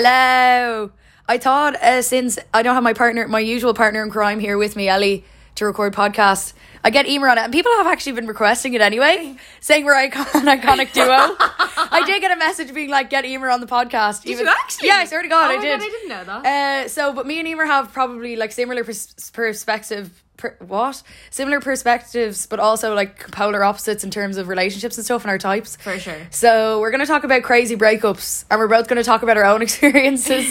Hello. I thought uh, since I don't have my partner, my usual partner in crime here with me, Ellie, to record podcasts, I get Emer on it, and people have actually been requesting it anyway, saying we're icon- an iconic duo. I did get a message being like, "Get Emer on the podcast." Did you actually? Yeah, I swear to God, Oh I did. God, I didn't know that. Uh, so, but me and Emer have probably like similar pers- perspective. Per- what similar perspectives, but also like polar opposites in terms of relationships and stuff and our types. For sure. So we're going to talk about crazy breakups, and we're both going to talk about our own experiences.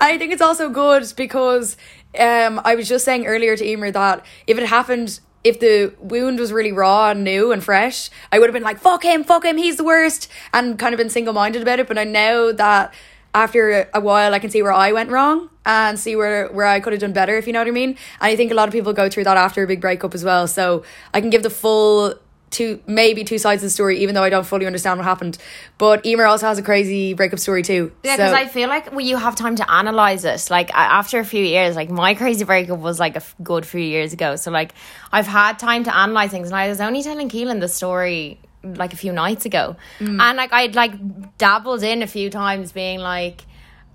I think it's also good because um, I was just saying earlier to Emer that if it happened, if the wound was really raw and new and fresh, I would have been like, "Fuck him, fuck him, he's the worst," and kind of been single minded about it. But I know that after a while, I can see where I went wrong and see where where I could have done better, if you know what I mean. And I think a lot of people go through that after a big breakup as well. So I can give the full two maybe two sides of the story, even though I don't fully understand what happened. But Emer also has a crazy breakup story too. Yeah, So- because I feel like well, you have time to analyze it. Like after a few years, like my crazy breakup was like a f- good few years ago. So like I've had time to analyze things, and I was only telling Keelan the story like a few nights ago, Mm. and like I'd like dabbled in a few times, being like.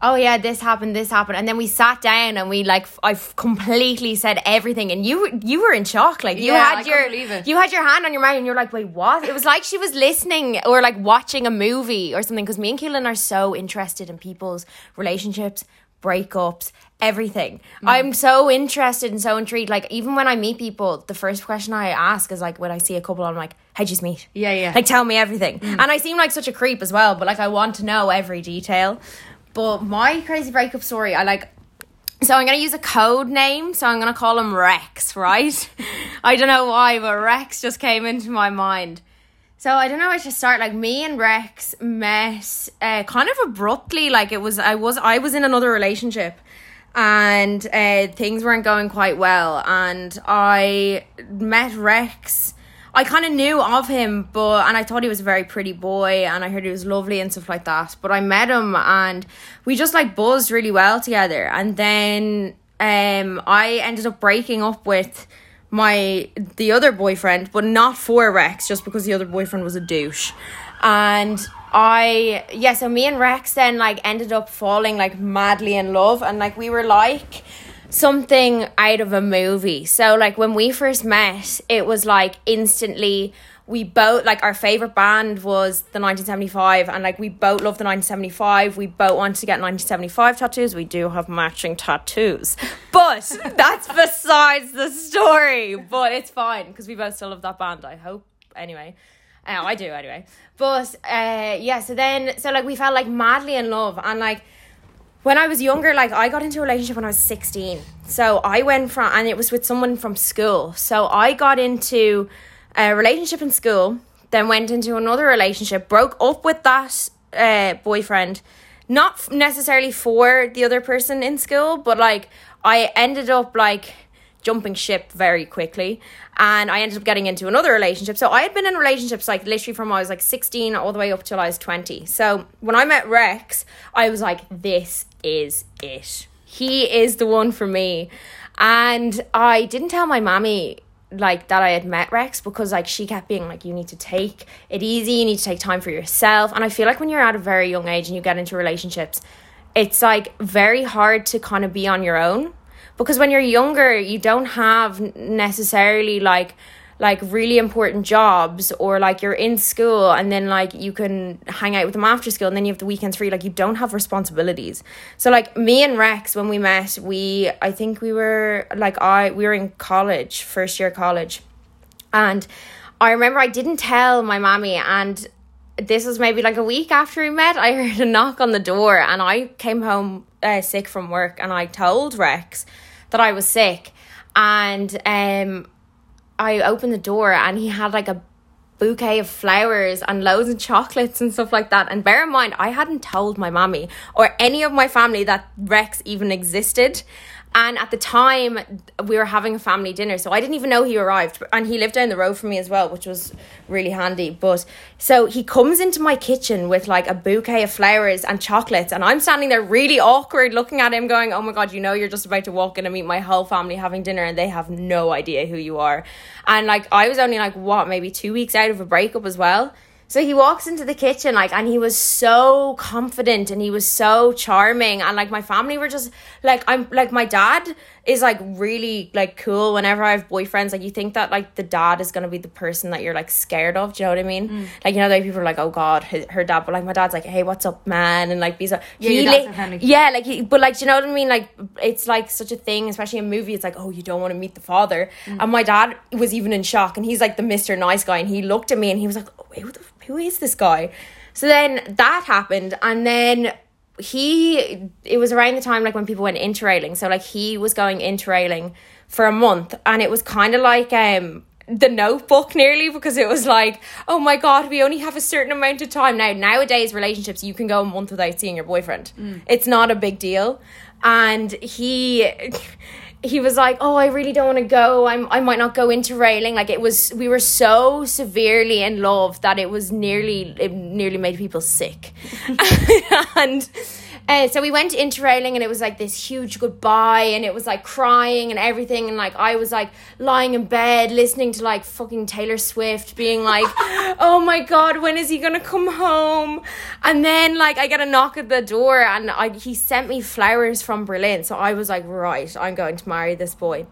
Oh yeah, this happened, this happened, and then we sat down and we like f- I f- completely said everything, and you you were in shock, like you Yeah, had I your couldn't believe it. you had your hand on your mouth and you're like, wait, what? It was like she was listening or like watching a movie or something. Because me and Keelan are so interested in people's relationships, breakups, everything. Mm. I'm so interested and so intrigued. Like, even when I meet people, the first question I ask is like, when I see a couple, I'm like, how'd you meet? Yeah, yeah. Like, tell me everything. And I seem like such a creep as well, but like, I want to know every detail. But my crazy breakup story, I like so I'm gonna use a code name. So I'm gonna call him Rex, right? I don't know why, but Rex just came into my mind. So I don't know where to start. Like me and Rex met uh, kind of abruptly. Like it was, I was, I was in another relationship, and uh, things weren't going quite well. And I met Rex. I kind of knew of him, but and I thought he was a very pretty boy, and I heard he was lovely and stuff like that. But I met him, and we just like buzzed really well together. And then um, I ended up breaking up with my the other boyfriend, but not for Rex, just because the other boyfriend was a douche. And I yeah, so me and Rex then like ended up falling like madly in love, and like we were like something out of a movie. So like when we first met, it was like instantly we both like our favorite band was the 1975 and like we both love the 1975 we both want to get 1975 tattoos. We do have matching tattoos. But that's besides the story. But it's fine because we both still love that band i hope. Anyway. Uh, i do anyway. But uh yeah so then so like we felt like madly in love and like when I was younger, like I got into a relationship when I was 16. So I went from, and it was with someone from school. So I got into a relationship in school, then went into another relationship, broke up with that uh, boyfriend, not necessarily for the other person in school, but like I ended up like jumping ship very quickly and I ended up getting into another relationship. So I had been in relationships like literally from I was like 16 all the way up till I was 20. So when I met Rex, I was like this is it. He is the one for me. And I didn't tell my mommy like that I had met Rex because like she kept being like you need to take it easy, you need to take time for yourself. And I feel like when you're at a very young age and you get into relationships, it's like very hard to kind of be on your own because when you're younger you don't have necessarily like like really important jobs or like you're in school and then like you can hang out with them after school and then you have the weekends free. Like you don't have responsibilities. So like me and rex when we met we i think we were like i we were in college first year college. And i remember i didn't tell my mommy and this was maybe like a week after we met i heard a knock on the door and i came home uh, sick from work and i told rex that i was sick. And um I opened the door and he had like a bouquet of flowers and loads of chocolates and stuff like that. And bear in mind, I hadn't told my mommy or any of my family that Rex even existed. And at the time, we were having a family dinner, so I didn't even know he arrived. And he lived down the road from me as well, which was really handy. But so he comes into my kitchen with like a bouquet of flowers and chocolates, and I'm standing there really awkward looking at him, going, Oh my God, you know, you're just about to walk in and meet my whole family having dinner, and they have no idea who you are. And like, I was only like, what, maybe two weeks out of a breakup as well. So he walks into the kitchen, like, and he was so confident and he was so charming. And like, my family were just like, I'm like, my dad is like really like cool whenever I have boyfriends. Like, you think that like the dad is going to be the person that you're like scared of. Do you know what I mean? Mm. Like, you know, like people are like, oh God, her, her dad. But like, my dad's like, hey, what's up, man? And like, these are, Yeah, he your dad's li- yeah, like, he, but like, do you know what I mean? Like, it's like such a thing, especially in movie. It's like, oh, you don't want to meet the father. Mm. And my dad was even in shock, and he's like the Mr. Nice guy, and he looked at me and he was like, oh, who, the, who is this guy? So then that happened, and then he, it was around the time like when people went interrailing. So like he was going interrailing for a month, and it was kind of like, um, the notebook nearly because it was like oh my god we only have a certain amount of time. Now nowadays relationships you can go a month without seeing your boyfriend. It's not a big deal. And he he was like oh i really don't want to go. I'm, i might not go interrailing. Like it was we were so severely in love that it was nearly it nearly made people sick. And uh, so we went interrailing and it was like this huge goodbye and it was like crying and everything. And like I was like lying in bed listening to like fucking Taylor Swift being like oh my god when is he gonna come home? And then like I get a knock at the door and I, he sent me flowers from Berlin. So I was like right I'm going to marry this boy.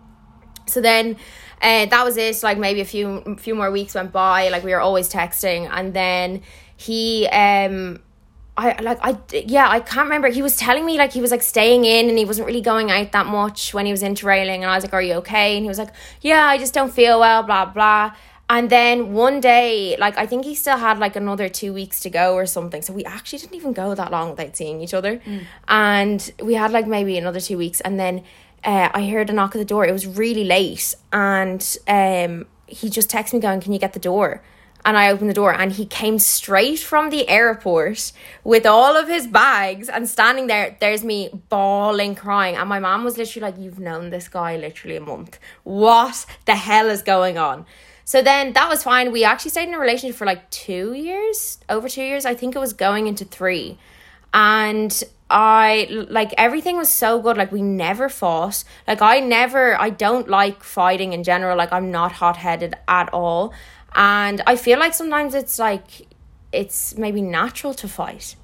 So then uh, that was it. Like maybe a few few more weeks went by. Like we were always texting. And then he um I like I yeah I can't remember. He was telling me like he was like staying in and he wasn't really going out that much when he was interrailing. And I was like are you okay? And he was like yeah I just don't feel well blah blah. And then one day like I think he still had like another two weeks to go or something. So we actually didn't even go that long without seeing each other. And we had like maybe another two weeks. And then uh, I heard a knock at the door. It was really late. And um he just texted me going can you get the door and I opened the door and he came straight from the airport with all of his bags and standing there. There's me bawling crying. And my mom was literally like you've known this guy literally a month. What the hell is going on? So then that was fine. We actually stayed in a relationship for like 2 years over 2 years. I think it was going into 3 and I like everything was so good. Like we never fought. Like I never, I don't like fighting in general. Like I'm not hot headed at all, and I feel like sometimes it's like it's maybe natural to fight.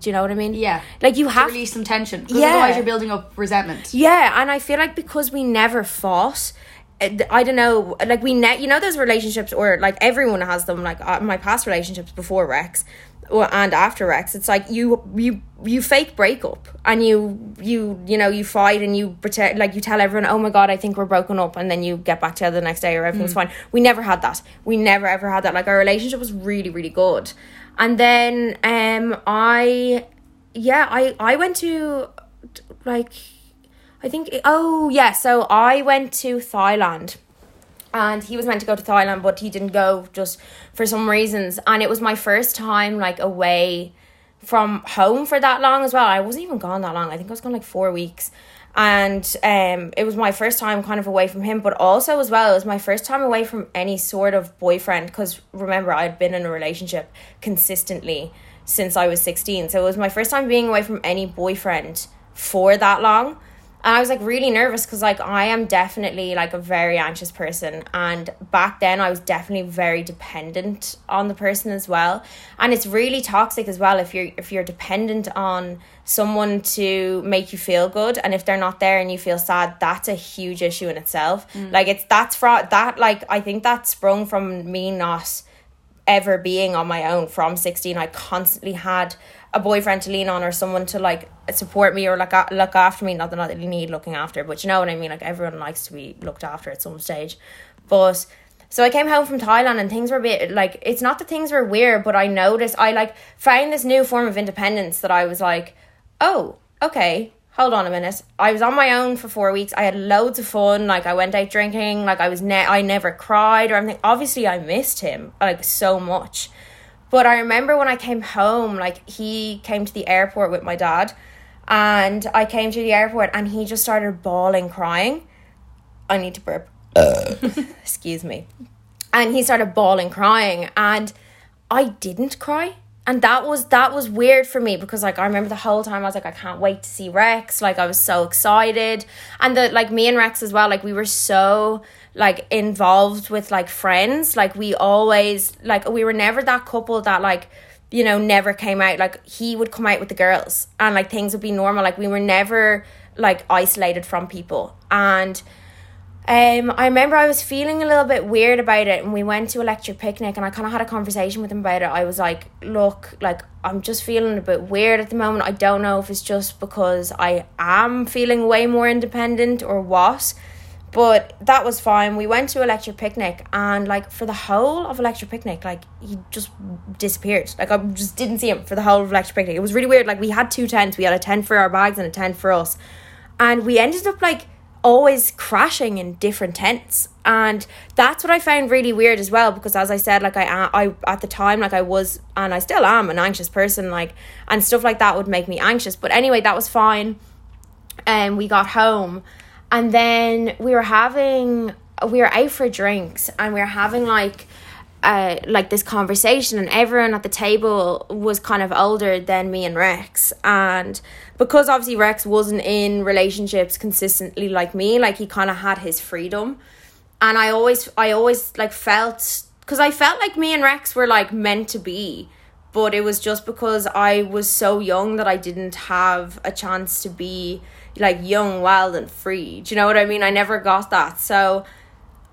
Do you know what I mean? Yeah. Like you have to release some tension because Yeah. otherwise you're building up resentment. yeah, and I feel like because we never fought, uh, I don't know, like we net, you know those relationships or like everyone has them. Like uh, my past relationships before Rex, or and after Rex, it's like you you you fake breakup and you you you know you fight and you pretend like you tell everyone, oh my god, I think we're broken up, and then you get back together the next day or everything's fine. We never had that. We never ever had that. Like our relationship was really really good, and then um I yeah I I went to like I think oh yeah, so I went to Thailand and he was meant to go to Thailand but he didn't go just for some reasons and it was my first time like away from home for that long as well. I wasn't even gone that long. I think I was gone like 4 weeks. And um it was my first time kind of away from him but also as well it was my first time away from any sort of boyfriend because remember I'd been in a relationship consistently since I was 16. So it was my first time being away from any boyfriend for that long. And I was like really nervous because like I am definitely like a very anxious person and back then I was definitely very dependent on the person as well. And it's really toxic as well if you're if you're dependent on someone to make you feel good and if they're not there and you feel sad, that's a huge issue in itself. Mm. Like it's that's from that like I think that sprung from me not ever being on my own from 16 i constantly had a boyfriend to lean on or someone to like support me or look, look after me not that i need looking after but you know what i mean? Like everyone likes to be looked after at some stage. But so i came home from thailand and things were a bit like it's not that things were weird but i noticed i like found this new form of independence that i was like oh okay hold on a minute. I was on my own for four weeks. I had loads of fun. Like i went out drinking. Like i was ne- i never cried or anything. Obviously i missed him like so much but i remember when i came home like he came to the airport with my dad and i came to the airport and he just started bawling crying. I need to burp. Uh. Excuse me. And he started bawling crying and i didn't cry. And that was that was weird for me because like i remember the whole time i was like i can't wait to see rex. Like i was so excited. And the like me and rex as well like we were so like involved with like friends. Like we always like we were never that couple that like you know never came out. Like he would come out with the girls and like things would be normal. Like we were never like isolated from people and. Um, I remember I was feeling a little bit weird about it, and we went to Electric Picnic, and I kind of had a conversation with him about it. I was like, "Look, like I'm just feeling a bit weird at the moment. I don't know if it's just because I am feeling way more independent or what." But that was fine. We went to Electric Picnic, and like for the whole of Electric Picnic, like he just disappeared. Like I just didn't see him for the whole of Electric Picnic. It was really weird. Like we had two tents. We had a tent for our bags and a tent for us, and we ended up like always crashing in different tents and that's what i found really weird as well because as i said like i uh, i at the time like i was and i still am an anxious person like and stuff like that would make me anxious but anyway that was fine and we got home and then we were having we were out for drinks and we were having like uh, like this conversation and everyone at the table was kind of older than me and Rex. And because obviously Rex wasn't in relationships consistently like me like he kind of had his freedom. And I always I always like felt cuz I felt like me and Rex were like meant to be. But it was just because I was so young that I didn't have a chance to be like young wild and free do you know what I mean I never got that so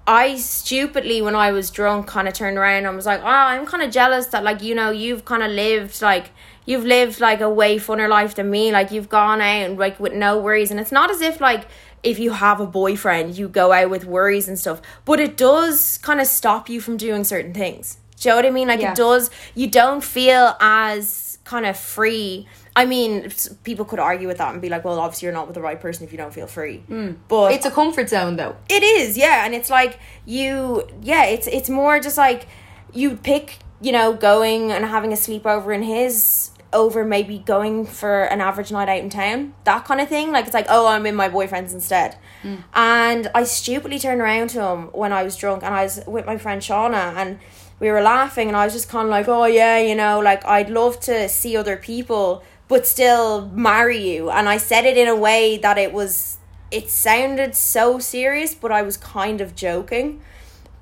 I stupidly, when I was drunk, kind of turned around and was like, "Oh, I'm kind of jealous that like you know you've kind of lived like you've lived like a way funner life than me. Like you've gone out and like with no worries, and it's not as if like if you have a boyfriend, you go out with worries and stuff, but it does kind of stop you from doing certain things. Do you know what I mean? Like Yeah. it does. You don't feel as kind of free. I mean, people could argue with that and be like, "Well, obviously you're not with the right person if you don't feel free." Hmm. But It's a comfort zone though. it is, yeah, and it's like you, yeah, it's it's more just like you pick, you know, going and having a sleepover in his over maybe going for an average night out in town, that kind of thing. Like it's like, oh, I'm in my boyfriend's instead. Hmm. And I stupidly turned around to him when I was drunk, and I was with my friend Shauna, and we were laughing, and I was just kind of like, oh yeah, you know, like I'd love to see other people, but still marry you. And I said it in a way that it was it sounded so serious, but I was kind of joking.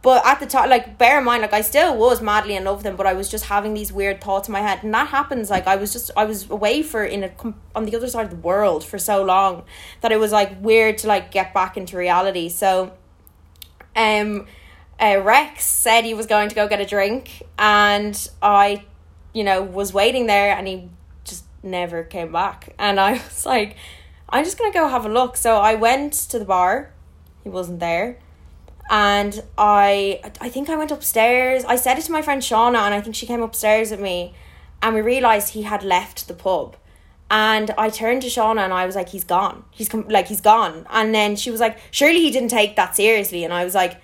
But at the time, like, bear in mind, like, I still was madly in love with him, but I was just having these weird thoughts in my head. And that happens, like, I was just, I was away for, in a, on the other side of the world for so long that it was, like, weird to, like, get back into reality. So, um, uh, Rex said he was going to go get a drink, and I, you know, was waiting there, and he never came back. And I was like, I'm just gonna go have a look. So I went to the bar. He wasn't there. And I I think I went upstairs. I said it to my friend Shauna and I think she came upstairs with me and we realized he had left the pub. And I turned to Shauna and I was like, he's gone. He's com- like, he's gone. And then she was like, surely he didn't take that seriously. And I was like,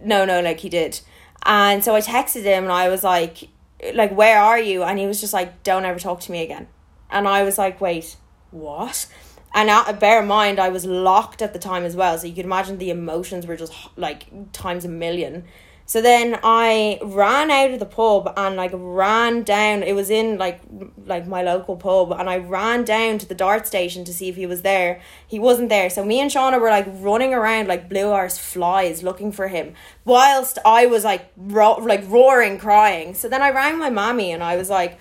no, no, like he did. And so I texted him and I was like, like, where are you? And he was just like, don't ever talk to me again. And I was like, wait, what? And uh, bear in mind, I was locked at the time as well. So you could imagine the emotions were just like times a million. So then I ran out of the pub and like ran down. It was in like like my local pub, and I ran down to the dart station to see if he was there. He wasn't there. So me and Shauna were like running around like blue arse flies looking for him, whilst I was like ro- like roaring, crying. So then I rang my mommy and I was like.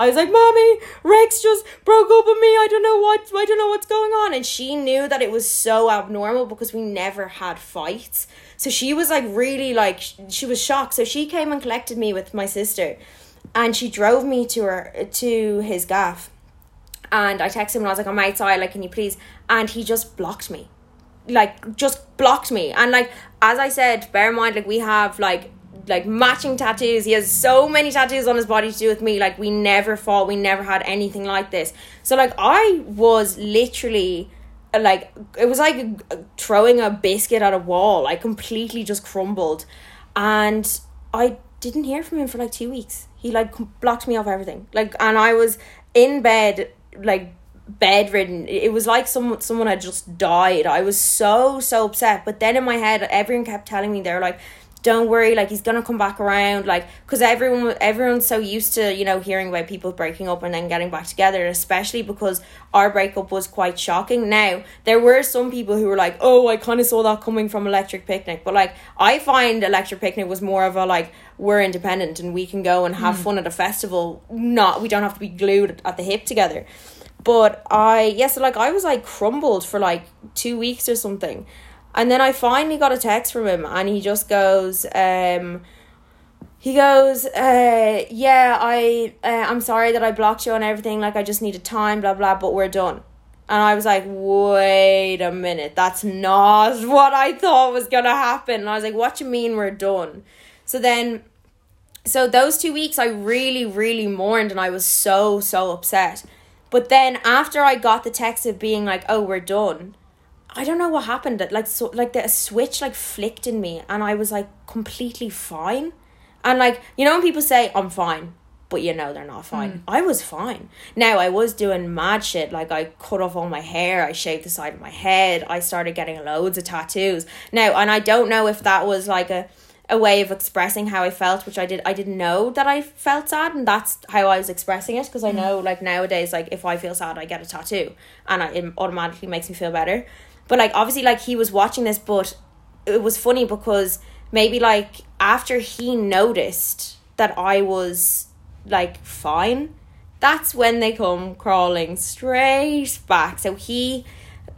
I was like, "Mommy, Rex just broke up with me. I don't know what I don't know what's going on." And she knew that it was so abnormal because we never had fights. So she was like really like she was shocked. So she came and collected me with my sister, and she drove me to her to his gaff. And I texted him and I was like, oh, "I'm outside. Like, can you please?" And he just blocked me, like just blocked me. And like as I said, bear in mind, like we have like like matching tattoos. He has so many tattoos on his body to do with me. Like we never fought. We never had anything like this. So like I was literally like it was like throwing a biscuit at a wall. I completely just crumbled, and I didn't hear from him for like two weeks. He like blocked me off everything. Like, and I was in bed like bedridden. It was like someone someone had just died. I was so so upset. But then in my head, everyone kept telling me they're like, don't worry like he's gonna come back around like because everyone everyone's so used to you know hearing about people breaking up and then getting back together especially because our breakup was quite shocking. Now there were some people who were like oh i kind of saw that coming from electric picnic but like i find electric picnic was more of a like we're independent and we can go and have mm. fun at a festival. Not we don't have to be glued at the hip together. But i yes yeah, so like i was like crumbled for like two weeks or something and then I finally got a text from him, and he just goes, um, he goes, uh, yeah, I, uh, I'm sorry that I blocked you and everything. Like I just needed time, blah blah. But we're done. And I was like, wait a minute, that's not what I thought was gonna happen. And I was like, what you mean we're done? So then, so those two weeks, I really, really mourned, and I was so so upset. But then after I got the text of being like, oh, we're done I don't know what happened. Like so, like the a switch like flicked in me, and I was like completely fine. And like you know when people say I'm fine, but you know they're not fine. Mm. I was fine. Now I was doing mad shit. Like I cut off all my hair. I shaved the side of my head. I started getting loads of tattoos. Now and I don't know if that was like a a way of expressing how I felt, which I did. I didn't know that I felt sad, and that's how I was expressing it. Because I mm. know, like nowadays, like if I feel sad, I get a tattoo, and I, it automatically makes me feel better. But like obviously like he was watching this but it was funny because maybe like after he noticed that I was like fine, that's when they come crawling straight back. So he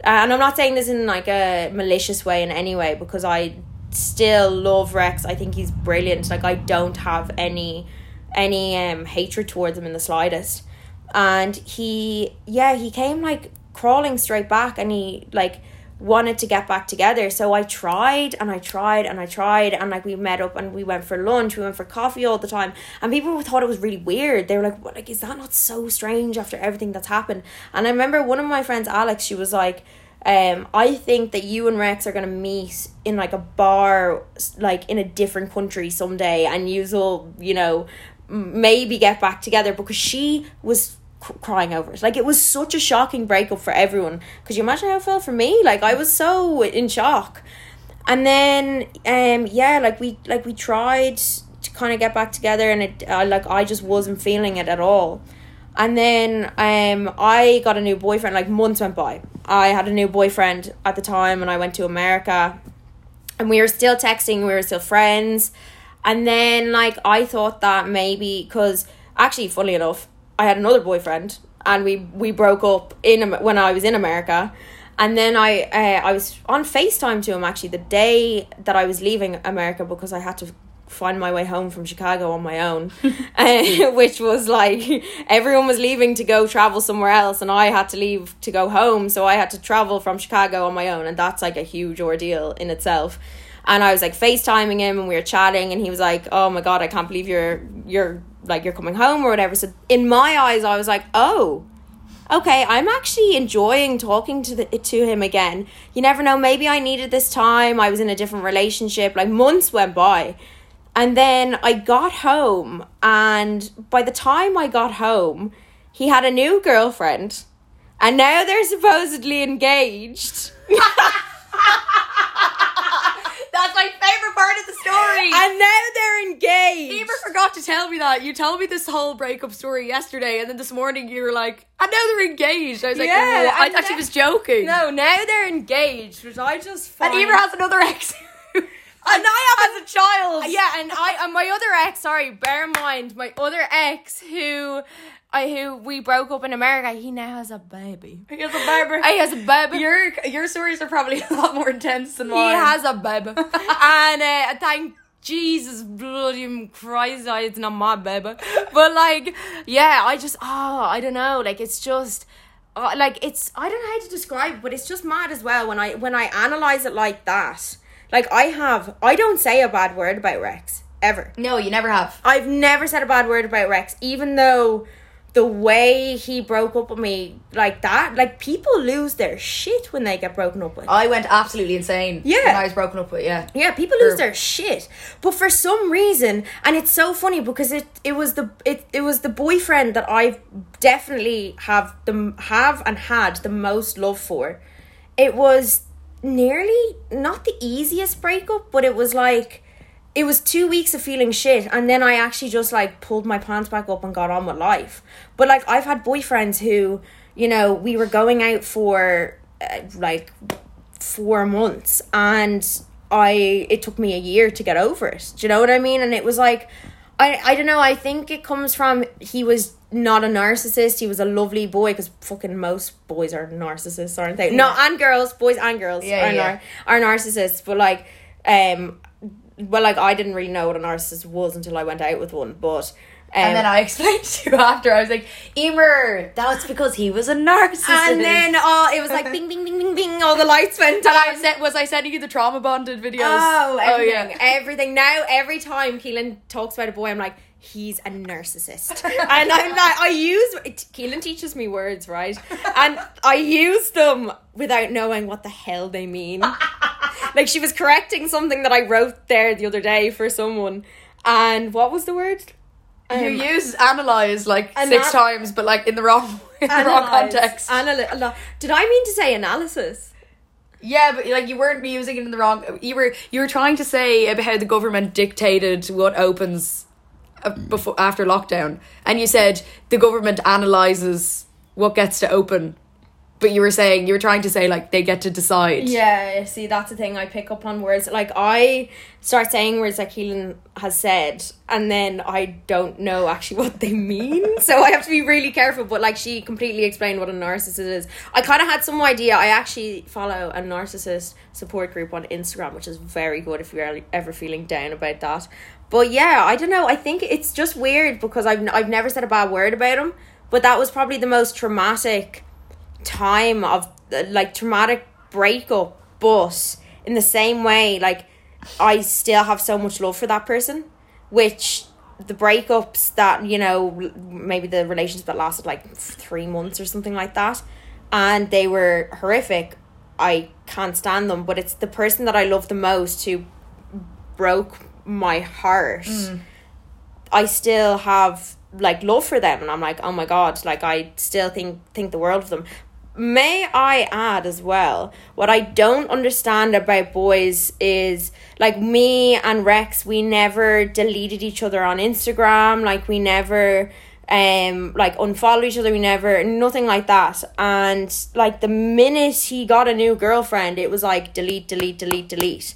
and I'm not saying this in like a malicious way in any way because I still love Rex. I think he's brilliant. Like I don't have any any um hatred towards him in the slightest. And he yeah, he came like crawling straight back and he like wanted to get back together. So I tried and I tried and I tried and like we met up and we went for lunch, we went for coffee all the time. And people thought it was really weird. They were like, What like is that not so strange after everything that's happened? And I remember one of my friends, Alex, she was like, um, I think that you and Rex are gonna meet in like a bar, like in a different country someday, and you will, you know, maybe get back together because she was crying over it. Like it was such a shocking breakup for everyone. Could you imagine how it felt for me? Like I was so in shock. And then um yeah, like we like we tried to kind of get back together and it uh, like I just wasn't feeling it at all. And then um I got a new boyfriend like months went by. I had a new boyfriend at the time and I went to America and we were still texting, we were still friends. And then like I thought that maybe cuz actually funny enough I had another boyfriend and we we broke up in when I was in America. And then I uh, I was on FaceTime to him actually the day that I was leaving America because I had to find my way home from Chicago on my own, uh, which was like everyone was leaving to go travel somewhere else, and I had to leave to go home. So I had to travel from Chicago on my own, and that's like a huge ordeal in itself. And I was like FaceTiming him, and we were chatting, and he was like, "Oh my god, I can't believe you're you're like you're coming home or whatever. So in my eyes, I was like, oh, okay, I'm actually enjoying talking to the, to him again. You never know. Maybe I needed this time. I was in a different relationship. Like months went by, and then I got home, and by the time I got home, he had a new girlfriend, and now they're supposedly engaged. That's my favorite part of the story. And now they're engaged. Emer forgot to tell me that. You told me this whole breakup story yesterday, and then this morning you were like, and now they're engaged. I was like, yeah, I thought she was joking. No, now they're engaged, which I just find. And Emer has another ex. and I have as a child. Yeah, and I and my other ex, sorry, bear in mind, my other ex who I who we broke up in America, he now has a baby. He has a baby. He has a baby. Your your stories are probably a lot more intense than mine. He has a baby, and uh, thank Jesus bloody Christ, it's not my baby. But like, yeah, I just oh, I don't know, like it's just. Uh, like it's I don't know how to describe, it, but it's just mad as well when I when I analyze it like that. Like I have, I don't say a bad word about Rex ever. No, you never have. I've never said a bad word about Rex, even though the way he broke up with me like that, like people lose their shit when they get broken up with. I went absolutely insane. Yeah, when I was broken up with. Yeah, yeah, people lose their shit. But for some reason, and it's so funny because it it was the it it was the boyfriend that I definitely have the have and had the most love for. It was nearly not the easiest breakup, but it was like it was two weeks of feeling shit and then i actually just like pulled my pants back up and got on with life. But like i've had boyfriends who you know we were going out for uh, like four months and i it took me a year to get over it. Do you know what i mean? And it was like i i don't know i think it comes from he was not a narcissist he was a lovely boy because fucking most boys are narcissists aren't they? No and girls boys and girls Yeah, are, yeah. nar- are narcissists but like um well like i didn't really know what a narcissist was until i went out with one but um, And then I explained to you after, I was like, Emer, that's because he was a narcissist. and then oh it was like bing bing bing bing bing all the lights went And I sent, was I sending you the trauma bonded videos? Oh, everything, everything. Now, every time Keelan talks about a boy, I'm like, he's a narcissist, and I'm like, I use it, Keelan teaches me words, right, and I use them without knowing what the hell they mean. like she was correcting something that I wrote there the other day for someone, and what was the word? You Um, use analyze like Ana- six times, but like in the wrong, in the wrong context. Anal- Did I mean to say analysis? Yeah, but like you weren't using it in the wrong. You were you were trying to say about how the government dictated what opens before after lockdown, and you said the government analyzes what gets to open, but you were saying you were trying to say like they get to decide. Yeah, see, that's the thing. I pick up on words. Like, I start saying words that Keelan has said, and then I don't know actually what they mean. so I have to be really careful. But, like, she completely explained what a narcissist is. I kind of had some idea. I actually follow a narcissist support group on Instagram, which is very good if you're ever feeling down about that. But yeah, I don't know. I think it's just weird because I've, I've never said a bad word about him. But that was probably the most traumatic time of like traumatic breakup but in the same way like i still have so much love for that person which the breakups that you know maybe the relationship that lasted like three months or something like that and they were horrific i can't stand them but it's the person that i love the most who broke my heart mm. I still have like love for them and I'm like, oh my god, like I still think think the world of them. May I add as well, what I don't understand about boys is like me and Rex, we never deleted each other on Instagram, like we never um like unfollow each other, we never nothing like that. And like the minute he got a new girlfriend, it was like delete, delete, delete, delete.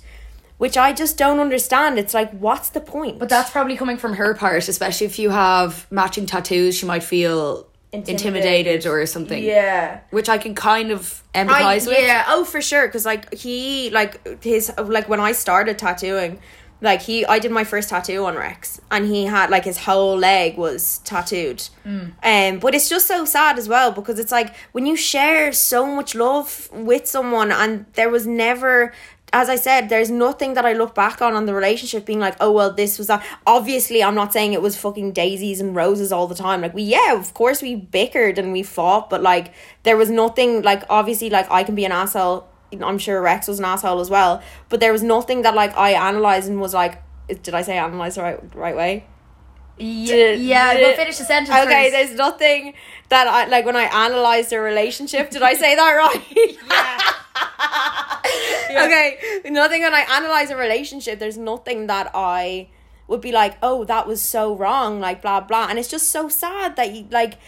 Which I just don't understand. It's like, what's the point? But that's probably coming from her part, especially if you have matching tattoos, she might feel intimidated, Intimidated. or something. Yeah. Which I can kind of I, empathize with. yeah, oh for sure. Because like he like his like when I started tattooing, like he I did my first tattoo on Rex, and he had like his whole leg was tattooed. Um, but it's just so sad as well because it's like when you share so much love with someone, and there was never. As I said, there's nothing that I look back on on the relationship being like, oh well, this was that. Obviously, I'm not saying it was fucking daisies and roses all the time. Like we, yeah, of course we bickered and we fought, but like there was nothing like obviously like I can be an asshole. I'm sure Rex was an asshole as well, but there was nothing that like I analyzed and was like, did I say analyze the right right way? Yeah, yeah but finish the sentence. Okay, first. there's nothing that I like when I analyzed a relationship. Did I say that right? Okay, nothing when I analyze a relationship. There's nothing that I would be like, oh, that was so wrong, like blah blah, and it's just so sad that you like.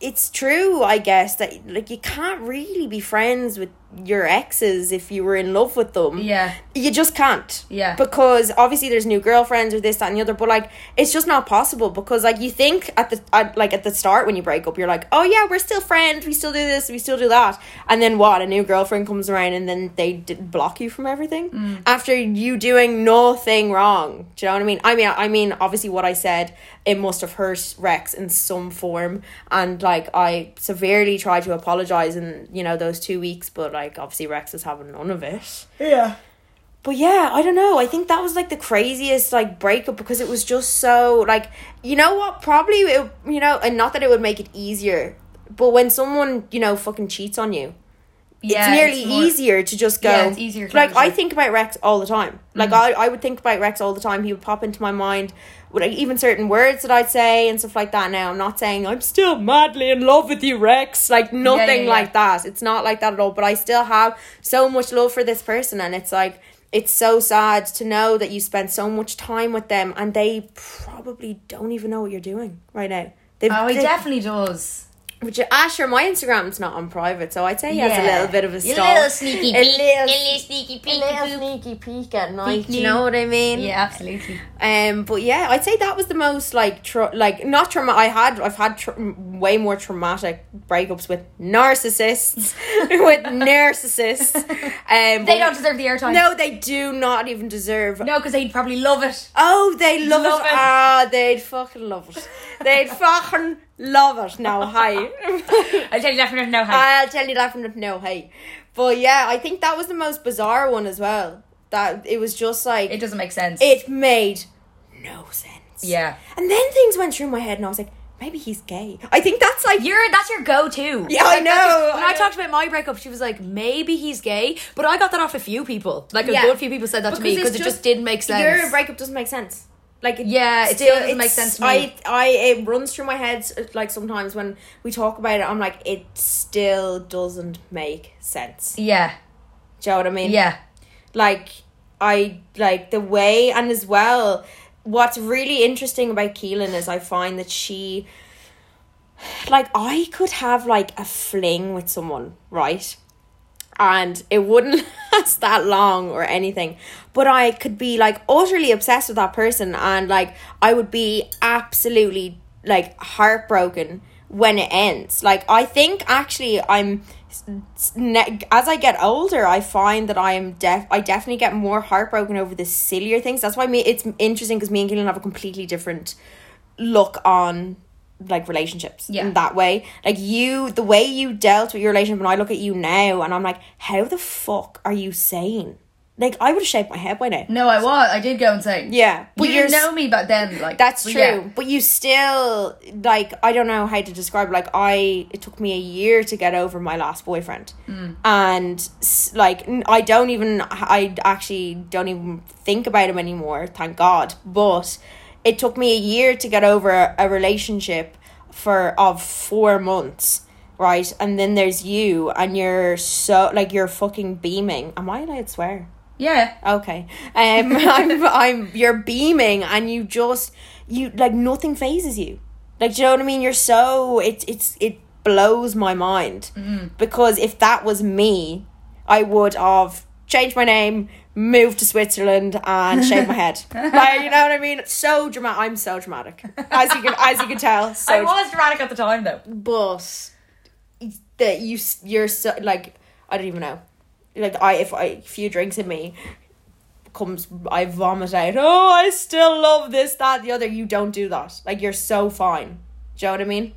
It's true, I guess that like you can't really be friends with your exes if you were in love with them. Yeah. You just can't. Yeah. Because obviously there's new girlfriends or this, that, and the other, but like it's just not possible because like you think at the at, like at the start when you break up, you're like, oh yeah, we're still friends, we still do this, we still do that, and then what? A new girlfriend comes around and then they d- block you from everything mm. after you doing nothing wrong. Do you know what I mean? I mean, I mean, obviously what I said it must have hurt Rex in some form, and like I severely tried to apologize in you know those two weeks, but like obviously Rex is having none of it. Yeah. But yeah, I don't know. I think that was like the craziest like breakup because it was just so like you know what? Probably it, you know, and not that it would make it easier, but when someone you know fucking cheats on you, Yeah, it's nearly more- easier to just go. Yeah, it's easier Like I think about Rex all the time. Like mm. I, I would think about Rex all the time. He would pop into my mind with even certain words that I'd say and stuff like that. Now I'm not saying I'm still madly in love with you, Rex. Like nothing yeah. like that. It's not like that at all. But I still have so much love for this person, and it's like it's so sad to know that you spend so much time with them and they probably don't even know what you're doing right now. They've, Oh, he they- definitely does. Which, ah, sure, my Instagram's not on private, so I'd say he has a little bit of a A little sneaky A peek. little- A little sneaky a peek. little sneaky peek at night. You know what I mean? Yeah, absolutely. Um, but yeah, I'd say that was the most like tra- like not trauma. I had I've had tra- way more traumatic breakups with narcissists, with narcissists. Um, They don't deserve the airtime. No, they do not even deserve. No, because they'd probably love it. Oh, they love, Love it. it. Ah, they'd fucking love it. They'd fucking love it. Now, hi. I'll tell you definitely no how. I'll tell you that from no, hey. But yeah, I think that was the most bizarre one as well. That it was just like it doesn't make sense. it made no sense. yeah. And then things went through my head, and I was like, maybe he's gay. I think that's like You're that's your go-to. Yeah, I know, your- when I I, talked about my breakup, she was like, maybe he's gay, but I got that off a few people. Like a Yeah. good few people said that to me because it just didn't make sense. Your breakup doesn't make sense. Like it Yeah, it still doesn't make sense to me. I, I, it runs through my head uh, like sometimes when we talk about it, I'm like, it still doesn't make sense. yeah, Do you know what I mean? yeah, like I like the way and as well what's really interesting about Keelan is I find that she like I could have like a fling with someone, right? And it wouldn't last that long or anything. But I could be like utterly obsessed with that person and like I would be absolutely like heartbroken when it ends. Like I think actually I'm as I get older, I find that I am def I definitely get more heartbroken over the sillier things. That's why me it's interesting because me and Keelan have a completely different look on like relationships Yeah. in that way. Like you, the way you dealt with your relationship, and I look at you now, and I'm like, how the fuck are you sane? Like I would have shaved my head by now. No, I was. I did go insane. Yeah, but you didn't know me back then. Like that's but true, yeah. but you still like I don't know how to describe. Like I, it took me a year to get over my last boyfriend, Mm. and like I don't even I actually don't even think about him anymore. Thank God. But it took me a year to get over a, relationship for of four months. Right, and then there's you, and you're so like you're fucking beaming. Am I allowed to swear? Yeah. Okay. Um I'm I'm you're beaming and you just you like nothing phases you. Like do you know what I mean? You're so it's it's it blows my mind. Because if that was me, I would have changed my name, moved to Switzerland and shaved my head. like you know what I mean? So dramatic I'm so dramatic. As you can as you can tell. So I was dramatic at the time though. but that you you're so like I don't even know. Like I if I a few drinks in me comes I vomit out. Oh, I still love this, that, the other. You don't do that. Like you're so fine. Do you know what I mean?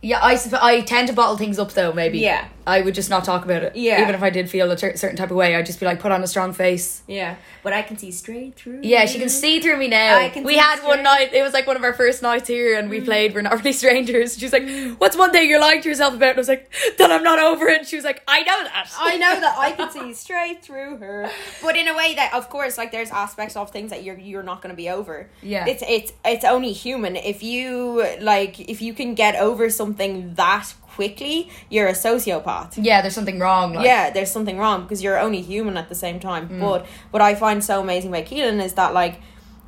Yeah, I I tend to bottle things up though. Maybe. Yeah. I would just not talk about it. Yeah. Even if I did feel a cer- certain type of way, I'd just be like, put on a strong face. Yeah. But I can see straight through. Yeah, she can see through me now. I can we had one night. It was like one of our first nights here, and we mm. played. We're not really strangers. She was like, "What's one thing you're lying to yourself about?" And I was like, "That I'm not over it." And she was like, "I know that." I know that I can see straight through her, but in a way that, of course, like there's aspects of things that you're you're not going to be over. Yeah. it's it's it's only human. If you like, if you can get over something that quickly, you're a sociopath. yeah, there's something wrong. Like, Yeah, there's something wrong because you're only human at the same time. Mm. But what I find so amazing about Keelan is that like.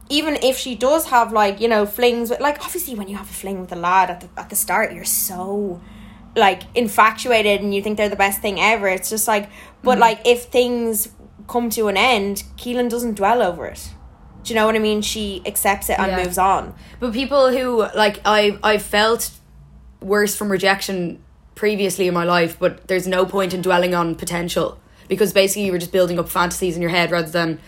Even if she does have like you know flings with like obviously when you have a fling with a lad at the at the start you're so like infatuated and you think they're the best thing ever. It's just like, Mm. but like if things come to an end, Keelan doesn't dwell over it. Do you know what I mean? She accepts it and Yeah. moves on. But people who like I I felt worse from rejection previously in my life, but there's no point in dwelling on potential. Because basically you were just building up fantasies in your head rather than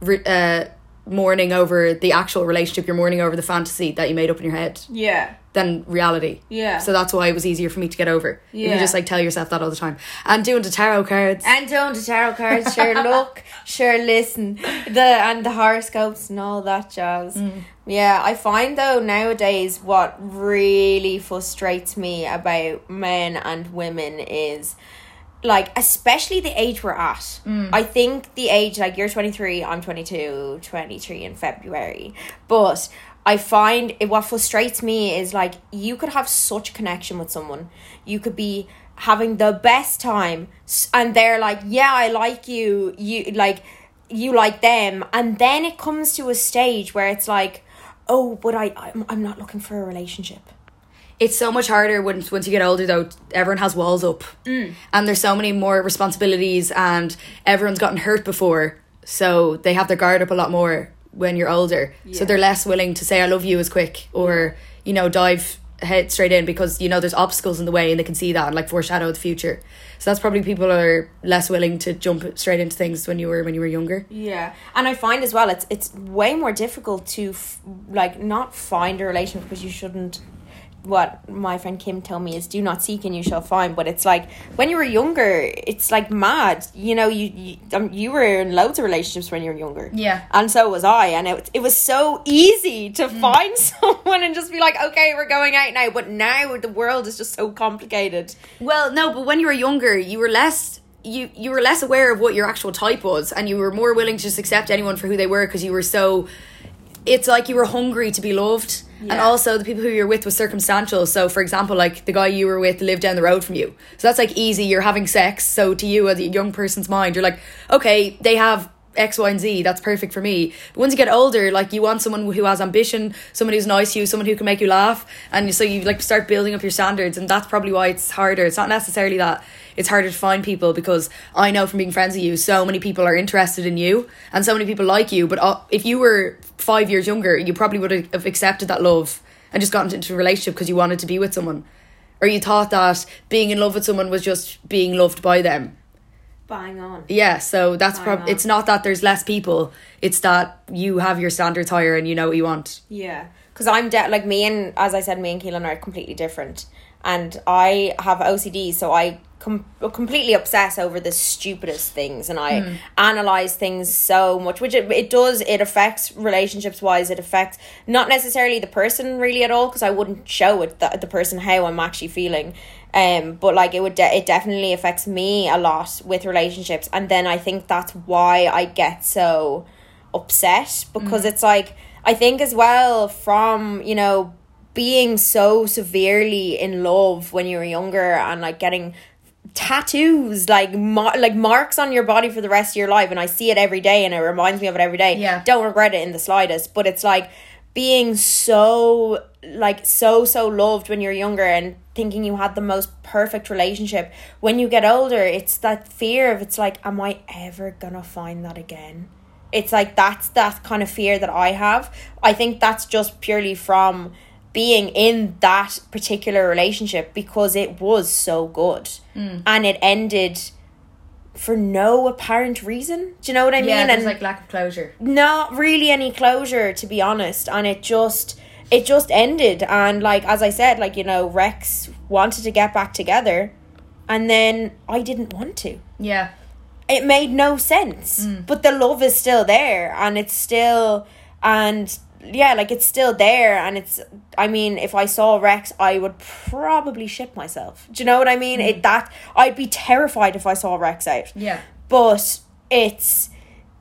re- uh, mourning over the actual relationship. You're mourning over the fantasy that you made up in your head Yeah. than reality. Yeah. So that's why it was easier for me to get over. You Yeah. can just like tell yourself that all the time. And doing the tarot cards. And don't the tarot cards, sure look, sure listen, the and the horoscopes and all that jazz. Mm. Yeah, I find though nowadays what really frustrates me about men and women is like especially the age we're at. Mm. I think the age like you're 23, I'm 22, 23 in February. But I find it, what frustrates me is like you could have such a connection with someone. You could be having the best time and they're like, "Yeah, I like you." You like you like them and then it comes to a stage where it's like oh but I I'm, I'm not looking for a relationship It's so much harder once once you get older though. Everyone has walls up, Mm. and there's so many more responsibilities, and everyone's gotten hurt before, so they have their guard up a lot more when you're older. So they're less willing to say "I love you" as quick, or you know, dive head straight in because you know there's obstacles in the way, and they can see that and like foreshadow the future. So that's probably people are less willing to jump straight into things when you were when you were younger. Yeah, and I find as well it's it's way more difficult to f- like not find a relationship because you shouldn't. What my friend Kim told me is do not seek and you shall find. But it's like when you were younger, it's like mad. You know, you you, um, you were in loads of relationships when you were younger. Yeah. and so was I, and it it was so easy to find someone and just be like, okay, we're going out now. But now the world is just so complicated. Well, no, but when you were younger, you were less you you were less aware of what your actual type was, and you were more willing to just accept anyone for who they were because you were so. It's like you were hungry to be loved, and also the people who you're with was circumstantial. So, for example, like the guy you were with lived down the road from you, so that's like easy. You're having sex, so to you as a young person's mind, you're like, okay, they have X, Y, and Z. That's perfect for me. But once you get older, like you want someone who has ambition, someone who's nice to you, someone who can make you laugh, and so you like start building up your standards, and that's probably why it's harder. It's not necessarily that it's harder to find people because I know from being friends with you, so many people are interested in you, and so many people like you. But uh, if you were five years younger, you probably would have accepted that love and just gotten into a relationship because you wanted to be with someone, or you thought that being in love with someone was just being loved by them. Bang on. Yeah, so that's Bang prob on. it's not that there's less people, it's that you have your standards higher and you know what you want. Yeah, because I'm de- like me and as I said, me and Keelan are completely different, and I have OCD, so I com- completely obsess over the stupidest things, and I analyze things so much, which it, it does. It affects relationships wise. It affects not necessarily the person really at all, because I wouldn't show it the, the person how I'm actually feeling. Um, but like it would, de- it definitely affects me a lot with relationships, and then I think that's why I get so upset because it's like I think as well from you know being so severely in love when you were younger and like getting tattoos like mar- like marks on your body for the rest of your life and I see it every day and it reminds me of it every day. Yeah. don't regret it in the slightest but it's like being so like so so loved when you're younger and thinking you had the most perfect relationship. When you get older it's that fear of it's like am i ever gonna find that again? It's like that's that kind of fear that i have. I think that's just purely from being in that particular relationship because it was so good. Hmm. And it ended for no apparent reason. Do you know what i mean? and like lack of closure. not really any closure to be honest. And it just it just ended. And like as i said like you know rex wanted to get back together and then i didn't want to. Yeah. it made no sense. Hmm. But the love is still there and it's still and yeah like it's still there and it's i mean if i saw rex i would probably shit myself. Do you know what i mean? It mm. that i'd be terrified if i saw rex out. Yeah. but it's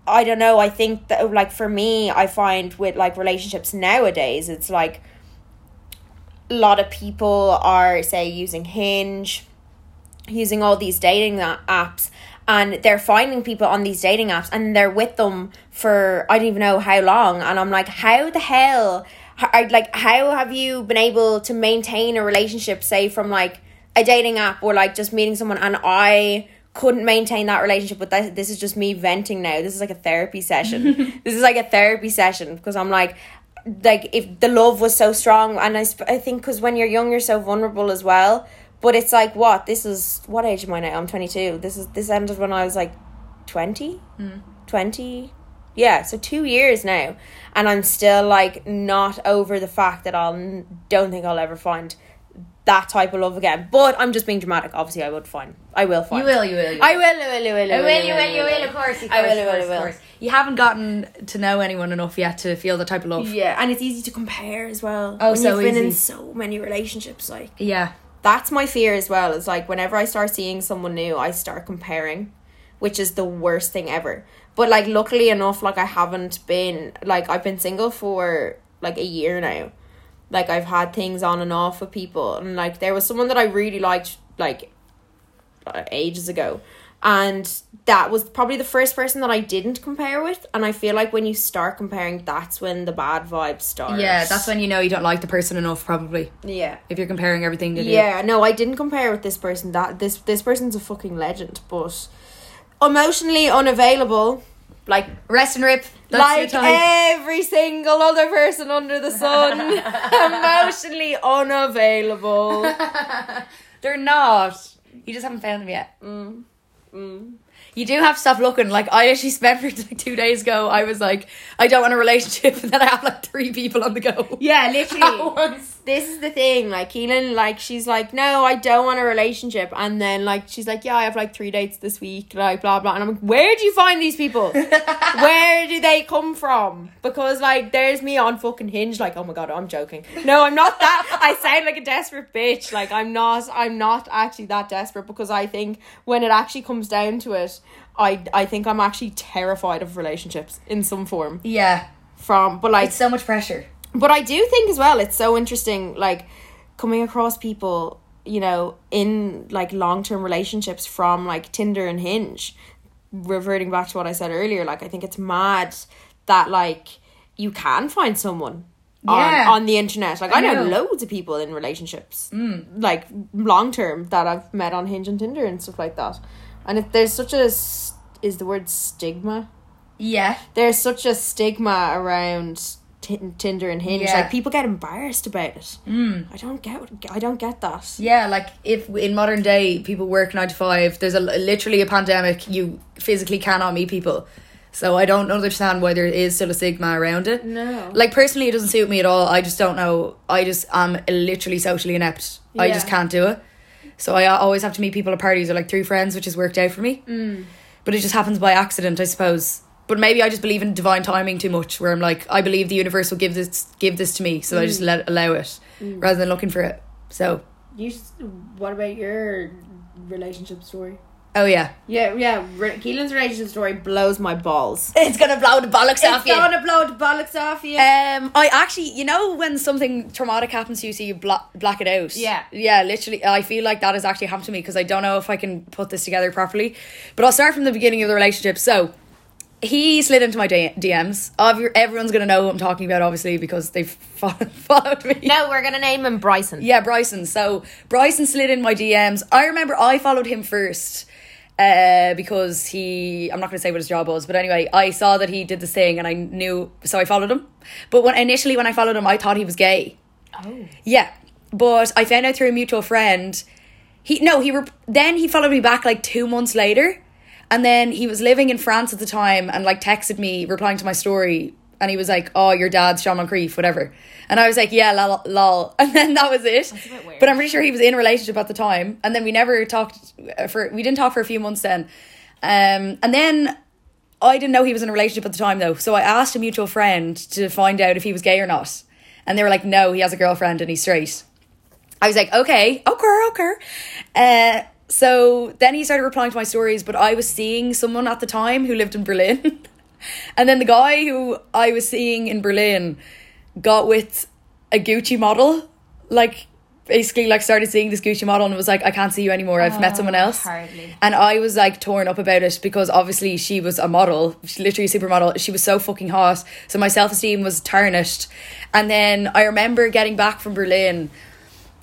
i don't know i think that like for me i find with like relationships nowadays it's like a lot of people are say using hinge using all these dating apps and they're finding people on these dating apps and they're with them for I don't even know how long and I'm like how the hell I like how have you been able to maintain a relationship say from like a dating app or like just meeting someone and I couldn't maintain that relationship but that, this is just me venting now. This is like a therapy session. This is like a therapy session because I'm like like if the love was so strong and I, sp- I think because when you're young you're so vulnerable as well but it's like what? This is what age am I now? I'm 22 this is this ended when I was like 20 hmm. 20 yeah so two years now. And I'm still like not over the fact that I'll don't think I'll ever find that type of love again. But I'm just being dramatic. Obviously I would find I will find. You will, you will. You will. I will I will I will I will, You will, you will, you will, of course, of I will, course, I of will, course, I will. You haven't gotten to know anyone enough yet to feel the type of love. yeah and it's easy to compare as well Oh, when so you've been in so many relationships like. Yeah. That's my fear as well is like whenever i start seeing someone new i start comparing which is the worst thing ever but like luckily enough like i haven't been like i've been single for like a year now like i've had things on and off with people and like there was someone that i really liked like ages ago. And that was probably the first person that I didn't compare with. And I feel like when you start comparing, that's when the bad vibes start. Yeah, that's when you know you don't like the person enough, probably. Yeah. If you're comparing everything to do. Yeah, no, I didn't compare with this person. That this this person's a fucking legend, but emotionally unavailable, like Rest and rip. Like every single other person under the sun, emotionally unavailable. They're not. You just haven't found them yet. Mm. Mm. You do have to stop looking. Like I actually spent like two days ago. I was like, I don't want a relationship, and then I have like three people on the go. Yeah, literally. this is the thing. Like Keelan, like she's like, no, I don't want a relationship, and then like she's like, yeah, I have like three dates this week, like blah blah, and I'm like, where do you find these people? where do they come from? Because like, there's me on fucking Hinge, like, oh my god, I'm joking. No, I'm not that. I sound like a desperate bitch. Like I'm not. I'm not actually that desperate because I think when it actually comes down to it. I, I think I'm actually terrified of relationships in some form Yeah, from but like it's so much pressure. But I do think as well it's so interesting like coming across people you know in like long-term relationships from like Tinder and Hinge reverting back to what I said earlier like I think it's mad that like you can find someone Yeah. on, on the internet like I, I know. know. loads of people in relationships mm. like long term that I've met on Hinge and Tinder and stuff like that and if there's such a is the word stigma Yeah, there's such a stigma around t- Tinder and Hinge. Yeah. Like people get embarrassed about it. Mm. I don't get. I don't get that. yeah. Like if in modern day people work nine to five, there's a literally a pandemic. You physically cannot meet people. So I don't understand why there is still a stigma around it. No. Like personally, it doesn't suit me at all. I just don't know. I just am literally socially inept. I just can't do it. So I always have to meet people at parties or like through friends, which has worked out for me. Mm. But it just happens by accident, I suppose. But maybe I just believe in divine timing too much, where I'm like, I believe the universe will give this give this to me, so I just Mm. let allow it rather than looking for it. So, You. What about your relationship story? oh yeah, Yeah, yeah. Re- Keelan's relationship story blows my balls. it's gonna blow the bollocks It's off you. It's gonna blow the bollocks off you. Um, I actually, you know, when something traumatic happens to you, so you bla- black it out. Yeah. yeah, literally. I feel like that has actually happened to me because I don't know if I can put this together properly. But I'll start from the beginning of the relationship. So he slid into my DMs. Everyone's gonna know who I'm talking about, obviously, because they've followed, me. no, we're gonna name him Bryson. Yeah, Bryson. So Bryson slid in my DMs. I remember I followed him first uh, because he. I'm not going to say what his job was, but anyway, I saw that he did this thing, and I knew, so I followed him. But when initially when I followed him, I thought he was gay. Oh. Yeah, but I found out through a mutual friend. He no, he rep- then he followed me back like two months later, and then he was living in France at the time, and like texted me replying to my story, and he was like, "Oh, your dad's Sean Moncrieff, whatever," and I was like, "Yeah, lol,", lol. and then that was it. a bit weird. But I'm pretty sure he was in a relationship at the time, and then we never talked uh, for we didn't talk for a few months then, um, and then. I didn't know he was in a relationship at the time though, so I asked a mutual friend to find out if he was gay or not. And they were like, no, he has a girlfriend and he's straight. I was like, okay, okay, okay. Uh, so then he started replying to my stories, but I was seeing someone at the time who lived in Berlin. and then the guy who I was seeing in Berlin got with a Gucci model. Like, basically, like, started seeing this Gucci model and was like, I can't see you anymore. I've met someone oh, else. hardly. And I was like torn up about it because obviously she was a model, literally a supermodel. She was so fucking hot. So my self esteem was tarnished. And then I remember getting back from Berlin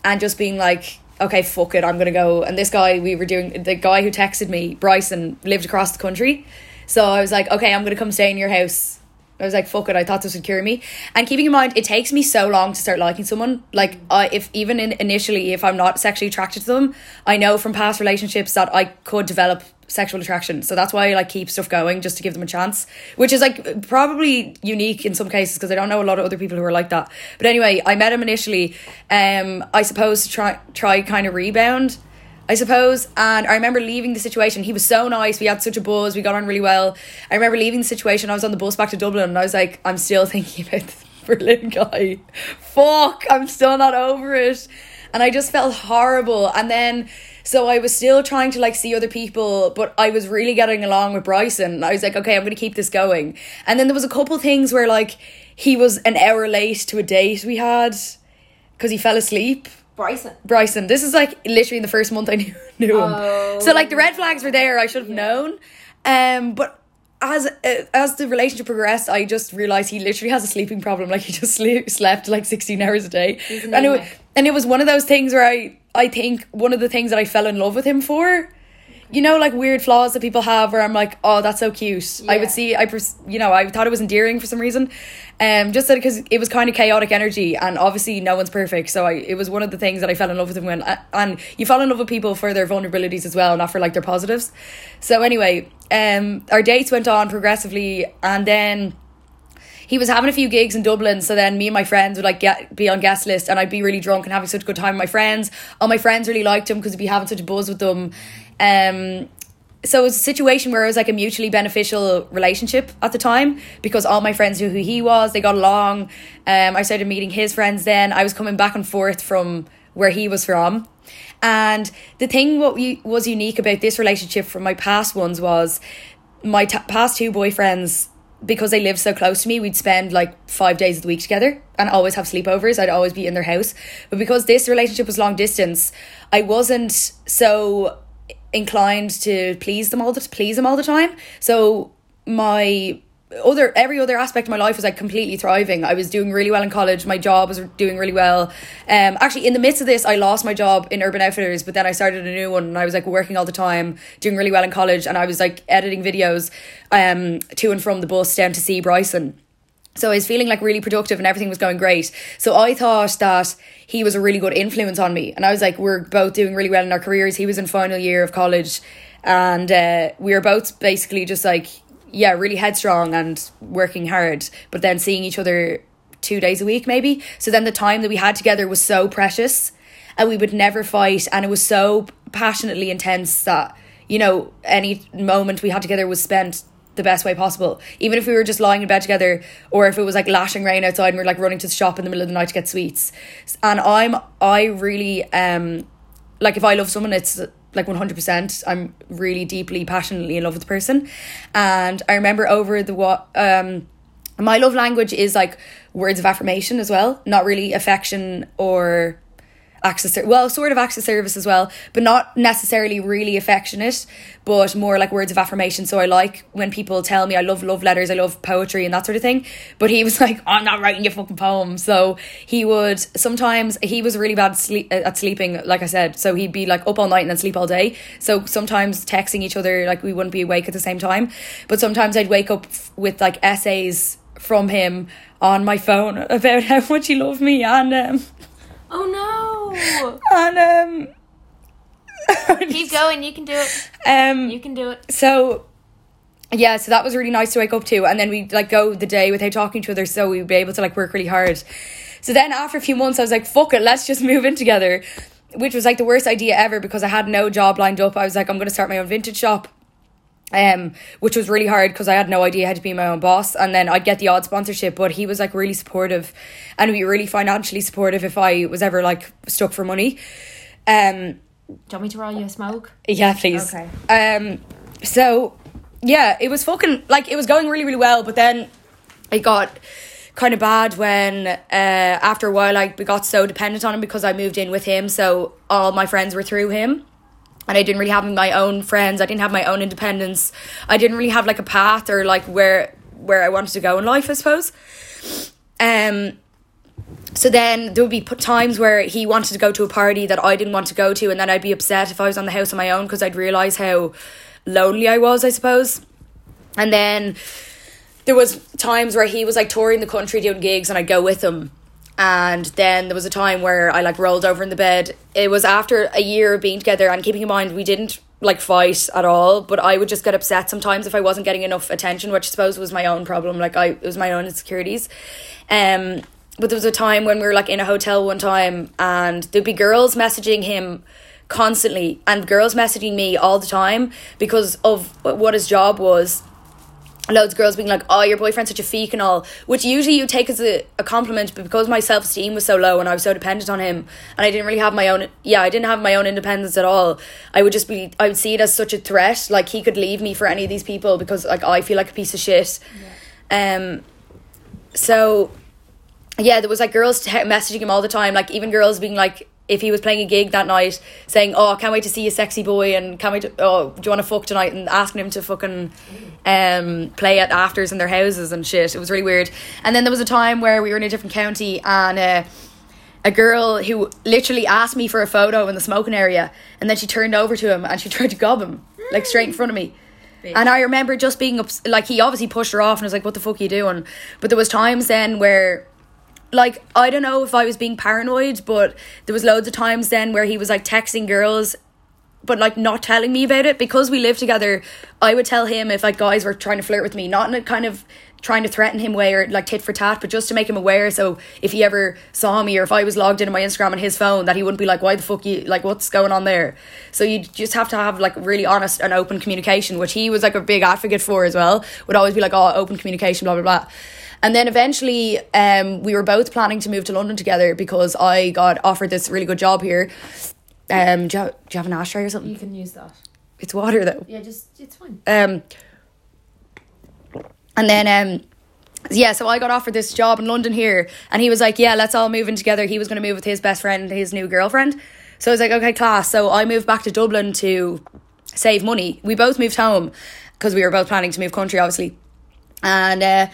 and just being like, okay, fuck it, I'm gonna go. And this guy, we were doing, the guy who texted me, Bryson, lived across the country. So I was like, okay, I'm gonna come stay in your house. I was like, fuck it, I thought this would cure me. And keeping in mind, it takes me so long to start liking someone. Like, I if even in, initially, if I'm not sexually attracted to them, I know from past relationships that I could develop sexual attraction. So that's why I like keep stuff going just to give them a chance, which is like probably unique in some cases because I don't know a lot of other people who are like that. But anyway, I met him initially, um, I suppose to try try kind of rebound. I suppose. And I remember leaving the situation. He was so nice. We had such a buzz. We got on really well. I remember leaving the situation. I was on the bus back to Dublin and I was like, I'm still thinking about this Berlin guy. Fuck, I'm still not over it. And I just felt horrible. And then, so I was still trying to like see other people, but I was really getting along with Bryson. I was like, okay, I'm going to keep this going. And then there was a couple things where like he was an hour late to a date we had because he fell asleep Bryson. Bryson. This is like literally in the first month I knew, knew him. Oh. So like the red flags were there. I should have known. Um, but as uh, as the relationship progressed, I just realized he literally has a sleeping problem. Like he just sleep, slept like sixteen hours a day, an and it, and it was one of those things where I I think one of the things that I fell in love with him for. You know, like weird flaws that people have, where I'm like, oh, that's so cute. I would see, I, pers- you know, I thought it was endearing for some reason, um, just because it was kind of chaotic energy, and obviously no one's perfect. So I, it was one of the things that I fell in love with him when, and you fall in love with people for their vulnerabilities as well, not for like their positives. So anyway, um, our dates went on progressively, and then he was having a few gigs in Dublin, so then me and my friends would like get be on guest list, and I'd be really drunk and having such a good time with my friends. All my friends really liked him because he'd be having such a buzz with them. Um, so it was a situation where it was like a mutually beneficial relationship at the time because all my friends knew who he was. They got along. Um, I started meeting his friends. Then I was coming back and forth from where he was from. And the thing what was unique about this relationship from my past ones was my t- past two boyfriends because they lived so close to me, we'd spend like five days of the week together and always have sleepovers. I'd always be in their house. But because this relationship was long distance, I wasn't so inclined to please them all the please them all the time. So my other every other aspect of my life was like completely thriving. I was doing really well in college. My job was doing really well. Um, actually, in the midst of this, I lost my job in Urban Outfitters, but then I started a new one, and I was like working all the time, doing really well in college, and I was like editing videos, um, to and from the bus down to see Bryson. So I was feeling like really productive and everything was going great. So I thought that he was a really good influence on me. And I was like, we're both doing really well in our careers. He was in final year of college and uh, we were both basically just like, yeah, really headstrong and working hard, but then seeing each other two days a week maybe. So then the time that we had together was so precious and we would never fight and it was so passionately intense that, you know, any moment we had together was spent the best way possible. Even if we were just lying in bed together, or if it was like lashing rain outside and we are like running to the shop in the middle of the night to get sweets. And I'm I really um like if I love someone, it's like one hundred percent. I'm really deeply, passionately in love with the person. And I remember over the what um my love language is like words of affirmation as well, not really affection or access well sort of access service as well but not necessarily really affectionate but more like words of affirmation. So i like when people tell me i love love letters i love poetry and that sort of thing. But he was like i'm not writing you fucking poems so he would sometimes he was really bad sleep at sleeping like i said. So he'd be like up all night and then sleep all day. So sometimes texting each other like we wouldn't be awake at the same time. But sometimes i'd wake up with like essays from him on my phone about how much he loved me and um Oh no! and um Keep going. You can do it. um You can do it. so yeah so that was really nice to wake up to and then we'd like go the day without talking to each other so we'd be able to like work really hard so then after a few months i was like fuck it let's just move in together which was like the worst idea ever because i had no job lined up i was like i'm going to start my own vintage shop um, which was really hard because I had no idea how to be my own boss, and then I'd get the odd sponsorship. But he was like really supportive, and be really financially supportive if I was ever like stuck for money. Um, Do you want me to roll you a smoke? yeah, please. Okay. Um, so yeah, it was fucking like it was going really, really well, but then it got kind of bad when uh, after a while I got so dependent on him because I moved in with him, so all my friends were through him. And I didn't really have my own friends. I didn't have my own independence. I didn't really have like a path or like where where I wanted to go in life. I suppose. Um, so then there would be times where he wanted to go to a party that I didn't want to go to, and then I'd be upset if I was on the house on my own because I'd realize how lonely I was, I suppose. And then there was times where he was like touring the country doing gigs, and I'd go with him. And then there was a time where I like rolled over in the bed. It was after a year of being together, and keeping in mind we didn't like fight at all, but I would just get upset sometimes if I wasn't getting enough attention, which I suppose was my own problem. Like I, it was my own insecurities. Um, but there was a time when we were like in a hotel one time, and there'd be girls messaging him constantly, and girls messaging me all the time because of what his job was. Loads of girls being like, "Oh, your boyfriend's such a feek and all," which usually you take as a, a compliment, but because my self esteem was so low and I was so dependent on him, and I didn't really have my own, yeah, I didn't have my own independence at all. I would just be, I would see it as such a threat. Like he could leave me for any of these people because like I feel like a piece of shit. Um, so yeah, there was like girls te- messaging him all the time, like even girls being like if he was playing a gig that night, saying, "Oh, I can't wait to see you, sexy boy," and can't wait to, oh, do you want to fuck tonight? And asking him to fucking um, play at afters in their houses and shit. It was really weird. And then there was a time where we were in a different county and. Uh, a girl who literally asked me for a photo in the smoking area and then she turned over to him and she tried to gob him like straight in front of me and I remember just being ups- like he obviously pushed her off and I was like what the fuck are you doing but there was times then where like I don't know if I was being paranoid but there was loads of times then where he was like texting girls but like not telling me about it. Because we live together I would tell him if like guys were trying to flirt with me not in a kind of trying to threaten him way or like tit for tat but just to make him aware. So if he ever saw me or if I was logged into my Instagram on his phone that he wouldn't be like why the fuck you like what's going on there? So you just have to have like really honest and open communication which he was like a big advocate for as well. Would always be like oh open communication blah blah blah and then eventually um, we were both planning to move to London together because I got offered this really good job here um, do, you have, do you have an ashtray or something You can use that. it's water though Yeah, just it's fine. um, and then um, yeah, so I got offered this job in London here, and he was like, "Yeah, let's all move in together." He was going to move with his best friend, his new girlfriend. So I was like, "Okay, class." So I moved back to Dublin to save money. We both moved home because we were both planning to move country, obviously, and. Uh,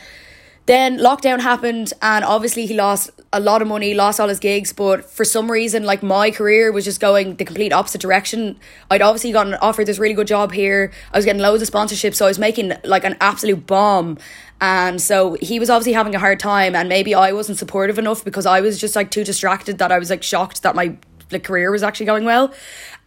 then lockdown happened and obviously he lost a lot of money lost all his gigs but for some reason like my career was just going the complete opposite direction. I'd obviously gotten offered this really good job here. I was getting loads of sponsorships so i was making like an absolute bomb. And so he was obviously having a hard time and maybe i wasn't supportive enough because i was just like too distracted that i was like shocked that my like career was actually going well.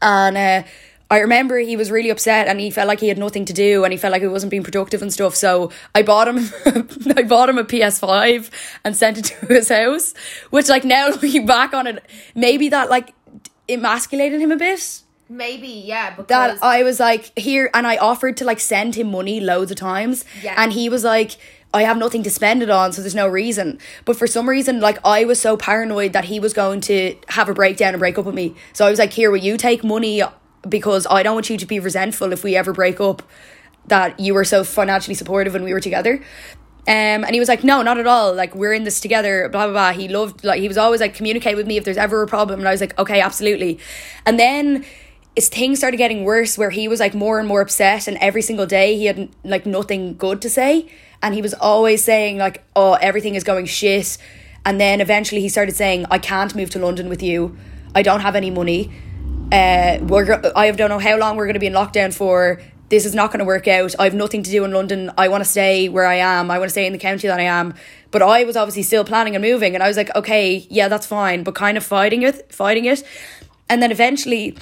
And uh I remember he was really upset and he felt like he had nothing to do and he felt like he wasn't being productive and stuff. So I bought him, I bought him a PS5 and sent it to his house. Which, like now looking back on it, maybe that like emasculated him a bit. Maybe, yeah, because That I was like here, and I offered to like send him money loads of times, Yeah. and he was like. I have nothing to spend it on, so there's no reason. But for some reason, like I was so paranoid that he was going to have a breakdown and break up with me. So I was like, "Here, will you take money because I don't want you to be resentful if we ever break up that you were so financially supportive when we were together. Um, and he was like, no, not at all. Like we're in this together. Blah blah blah. He loved like he was always like communicate with me if there's ever a problem. And I was like, okay, absolutely. And then his things started getting worse, where he was like more and more upset, and every single day he had like nothing good to say, and he was always saying like, oh, everything is going shit. And then eventually he started saying, I can't move to London with you. I don't have any money uh, we're I don't know how long we're going to be in lockdown for. This is not going to work out. I have nothing to do in London. I want to stay where I am. I want to stay in the county that I am. But I was obviously still planning on moving, and I was like, okay, yeah, that's fine, but kind of fighting it, fighting it. And then eventually,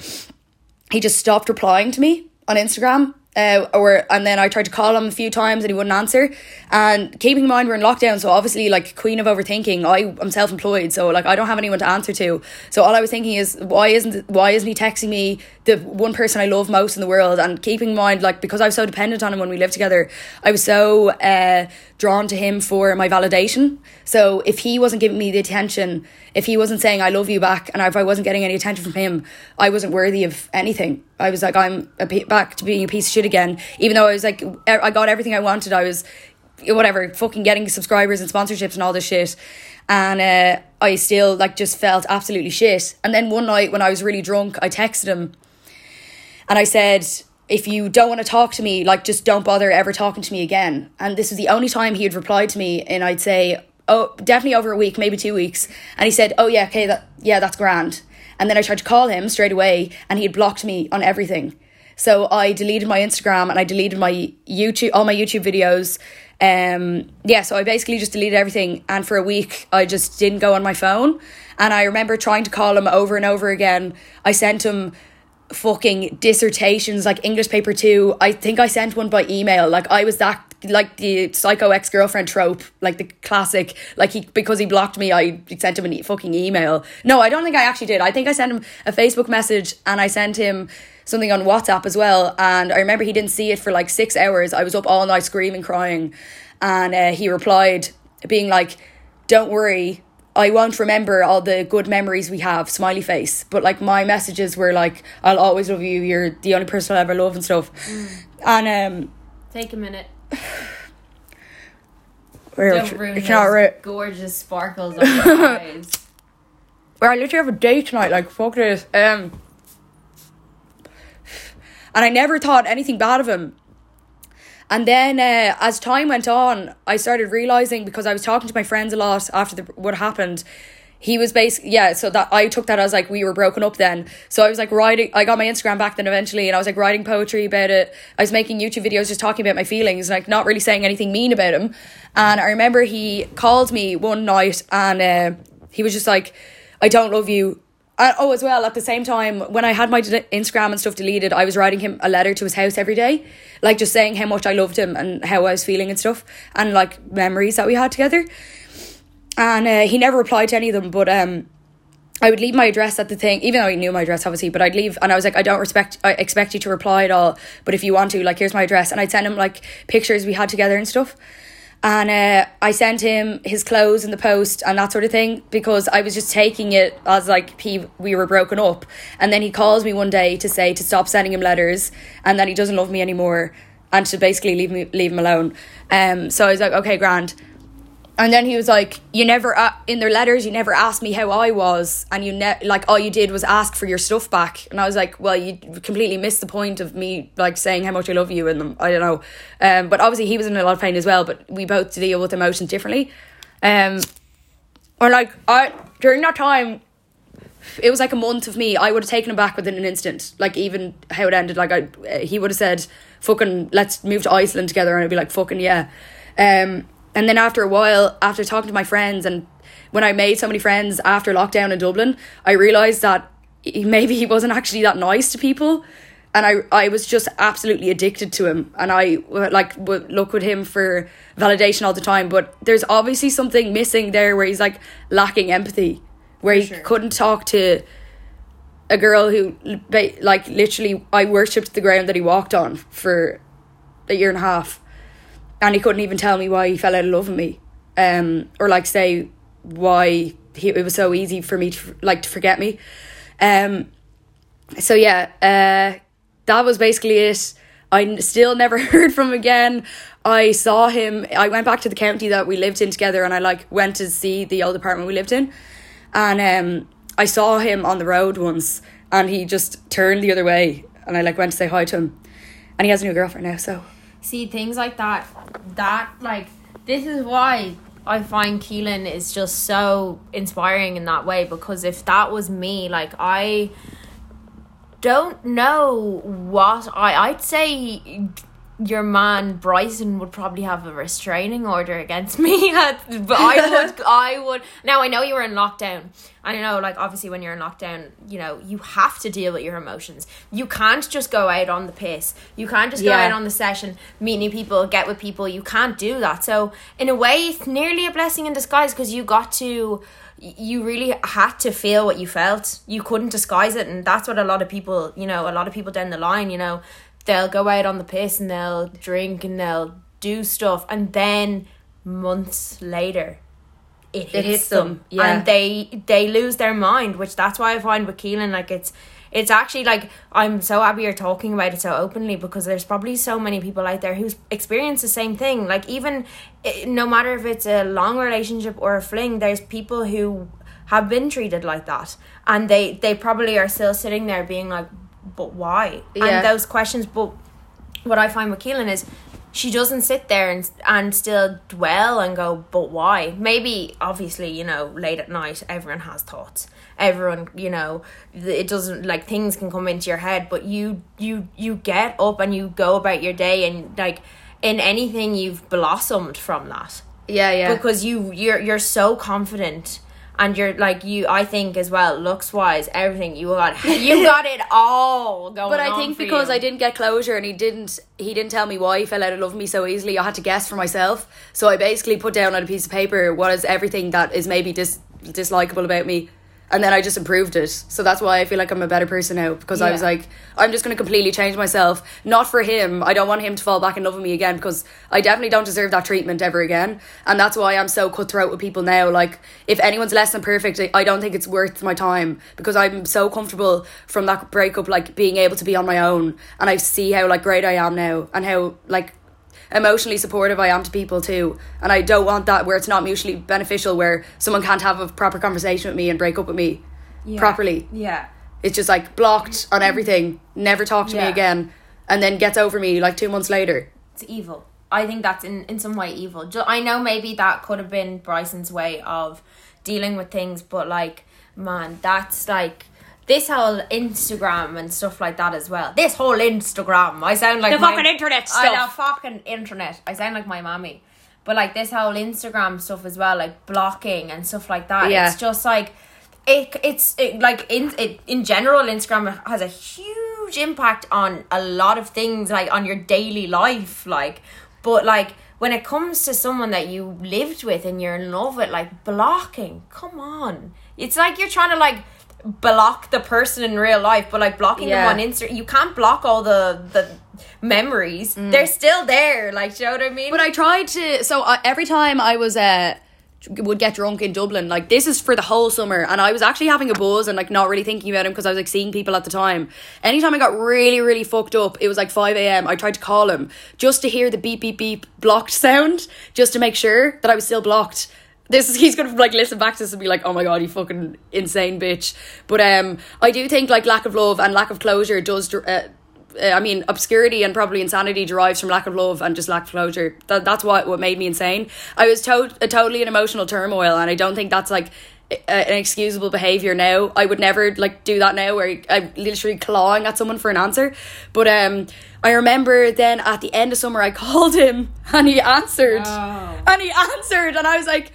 he just stopped replying to me on Instagram. Uh, or and then I tried to call him a few times and he wouldn't answer. And keeping in mind we're in lockdown, so obviously like queen of overthinking. I am self employed, so like I don't have anyone to answer to. So all I was thinking is why isn't why isn't he texting me the one person I love most in the world? And keeping in mind like because I was so dependent on him when we lived together, I was so uh, drawn to him for my validation. So if he wasn't giving me the attention, if he wasn't saying I love you back, and if I wasn't getting any attention from him, I wasn't worthy of anything. I was like I'm back to being a piece of shit again. Even though I was like I got everything I wanted, I was whatever fucking getting subscribers and sponsorships and all this shit. And uh, I still like just felt absolutely shit. And then one night when I was really drunk, I texted him and I said, if you don't want to talk to me, like just don't bother ever talking to me again. And this was the only time he had replied to me, and I'd say, oh, definitely over a week, maybe two weeks. And he said, oh yeah, okay, that yeah, that's grand. And then I tried to call him straight away, and he had blocked me on everything. So I deleted my Instagram and I deleted my YouTube, all my YouTube videos. Um, yeah, so I basically just deleted everything, and for a week I just didn't go on my phone. And I remember trying to call him over and over again. I sent him fucking dissertations like English paper two. I think I sent one by email. Like I was that like the psycho ex girlfriend trope, like the classic. Like he because he blocked me, I sent him a fucking email. No, I don't think I actually did. I think I sent him a Facebook message and I sent him something on WhatsApp as well. And I remember he didn't see it for like six hours. I was up all night screaming, crying, and uh, he replied, being like, "Don't worry." I won't remember all the good memories we have, smiley face. But like my messages were like, I'll always love you, you're the only person I'll ever love and stuff. And um Take a minute. Don't ruin it's not ru- gorgeous sparkles on your eyes. where I literally have a date tonight. Like fuck this. Um, and I never thought anything bad of him. And then uh, as time went on, I started realizing because I was talking to my friends a lot after the, what happened. He was basically yeah, so that I took that as like we were broken up then. So I was like writing. I got my Instagram back then eventually, and I was like writing poetry about it. I was making YouTube videos just talking about my feelings, like not really saying anything mean about him. And I remember he called me one night, and uh, he was just like, "I don't love you." And, oh, as well, at the same time, when I had my de- Instagram and stuff deleted, I was writing him a letter to his house every day, like just saying how much I loved him and how I was feeling and stuff, and like memories that we had together. And uh, he never replied to any of them, but um, I would leave my address at the thing, even though he knew my address, obviously. But I'd leave, and I was like, I don't respect, I expect you to reply at all. But if you want to, like, here's my address, and I'd send him like pictures we had together and stuff and uh, I sent him his clothes in the post and that sort of thing because I was just taking it as like he we were broken up. And then he calls me one day to say to stop sending him letters and that he doesn't love me anymore and to basically leave me leave him alone. Um, so I was like, okay, grand. And then he was like, "You never uh, in their letters, you never asked me how I was, and you ne- like all you did was ask for your stuff back." And I was like, "Well, you completely missed the point of me like saying how much I love you." And I don't know, um, but obviously he was in a lot of pain as well. But we both deal with emotions differently, um, or like I during that time, it was like a month of me. I would have taken him back within an instant. Like even how it ended, like I he would have said, "Fucking let's move to Iceland together," and I'd be like, "Fucking yeah." Um, and then after a while, after talking to my friends, and when I made so many friends after lockdown in Dublin, I realized that he, maybe he wasn't actually that nice to people. And I, I was just absolutely addicted to him, and I like would look with him for validation all the time. But there's obviously something missing there where he's like lacking empathy, where he sure. couldn't talk to a girl who like literally I worshipped the ground that he walked on for a year and a half and he couldn't even tell me why he fell out of love with me. Um or like say why he, it was so easy for me to like to forget me. Um so yeah uh that was basically it. I still never heard from him again. I saw him I went back to the county that we lived in together and I like went to see the old apartment we lived in. And um I saw him on the road once and he just turned the other way and I like went to say hi to him. And he has a new girlfriend now so see things like that that like this is why I find Keelan is just so inspiring in that way because if that was me like I don't know what I I'd say your man Bryson would probably have a restraining order against me. But I would I would. Now I know you were in lockdown. I know like obviously when you're in lockdown you know you have to deal with your emotions. You can't just go out on the piss. You can't just go Yeah. out on the session meet new people get with people. You can't do that. So in a way it's nearly a blessing in disguise because you got to you really had to feel what you felt. You couldn't disguise it and that's what a lot of people you know a lot of people down the line you know they'll go out on the piss and they'll drink and they'll do stuff and then months later it hits, hits them, them, yeah. and they they lose their mind which that's why i find with keelan like it's it's actually like i'm so happy you're talking about it so openly because there's probably so many people out there who's experienced the same thing. Like even eh, no matter if it's a long relationship or a fling there's people who have been treated like that. And they they probably are still sitting there being like but why Yeah. and those questions but what I find with Keelan is she doesn't sit there and and still dwell and go, but why? Maybe obviously, you know, late at night everyone has thoughts. Everyone, you know, it doesn't like things can come into your head, but you you you get up and you go about your day and like in anything you've blossomed from that yeah yeah because you you're you're so confident and you're like you I think as well looks wise everything you got you got it all going But I think because you. I didn't get closure and he didn't he didn't tell me why he fell out of love with me so easily, I had to guess for myself. So I basically put down on a piece of paper what is everything that is maybe dis dislikable about me. And then I just improved it. So that's why I feel like I'm a better person now because I was like, I'm just going to completely change myself. Not for him. I don't want him to fall back in love with me again because I definitely don't deserve that treatment ever again. And that's why I'm so cutthroat with people now. Like, if anyone's less than perfect, I- I don't think it's worth my time because I'm so comfortable from that breakup, like being able to be on my own. And I see how like great I am now and how like emotionally supportive I am to people too. And I don't want that where it's not mutually beneficial, where someone can't have a proper conversation with me and break up with me. properly. Yeah. It's just like blocked on everything, never talk to me again, and then gets over me like two months later. It's evil. I think that's in, in some way evil. I know maybe that could have been Bryson's way of dealing with things, but like, man, that's like this whole Instagram and stuff like that as well. This whole Instagram, I sound like The my- fucking internet I know stuff. fucking internet. I sound like my mommy, but like this whole Instagram stuff as well, like blocking and stuff like that. Yeah. It's just like it. It's it, like in it, in general, Instagram has a huge impact on a lot of things, like on your daily life, like. But like when it comes to someone that you lived with and you're in love with, like blocking, come on, it's like you're trying to like block the person in real life, but like blocking Yeah. them on Insta, you can't block all the the memories. They're still there. Like, do you know what I mean? Mm. But I tried to. So I, every time I was uh would get drunk in Dublin, like this is for the whole summer, and I was actually having a buzz and like not really thinking about him because I was like seeing people at the time. Anytime I got really really fucked up, it was like five a.m. I tried to call him just to hear the beep beep beep blocked sound, just to make sure that I was still blocked. This is he's gonna like listen back to this and be like, oh my god, you fucking insane bitch. But um, I do think like lack of love and lack of closure does. Uh, uh, I mean, obscurity and probably insanity derives from lack of love and just lack of closure. That, that's what what made me insane. I was to- uh, totally in emotional turmoil, and I don't think that's like an excusable behavior now. I would never like do that now, where I'm literally clawing at someone for an answer. But um, I remember then at the end of summer, I called him and he answered, Oh. and he answered, and I was like.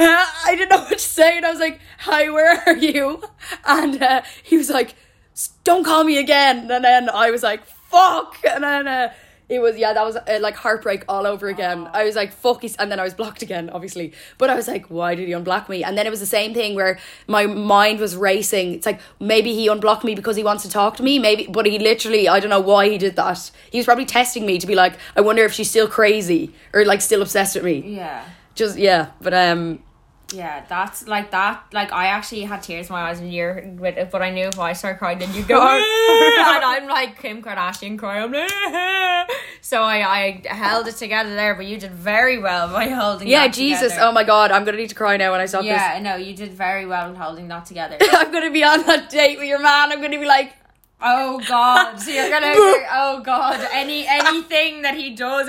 I didn't know what to say, and I was like, "Hi, where are you?" And uh, he was like, "Don't call me again." And then I was like, "Fuck!" And then uh, it was yeah, that was uh, like heartbreak all over again. I was like, "Fuck!" He's, and then I was blocked again, obviously. But I was like, "Why did he unblock me?" And then it was the same thing where my mind was racing. It's like maybe he unblocked me because he wants to talk to me, maybe, but he literally I don't know why he did that. He was probably testing me to be like, "I wonder if she's still crazy or like still obsessed with me." yeah. Just yeah, but um. Yeah, that's like that. Like I actually had tears in my eyes when you're with it, but I knew if I start crying, then you go, and I'm like Kim Kardashian crying. So I I held it together there, but you did very well by holding. Yeah, Jesus. together. Oh my god, I'm gonna need to cry now when I stop this. yeah, no, you did very well in holding that together. I'm gonna be on that date with your man. I'm gonna be like, Oh God! So you're gonna, oh God! Any anything that he does,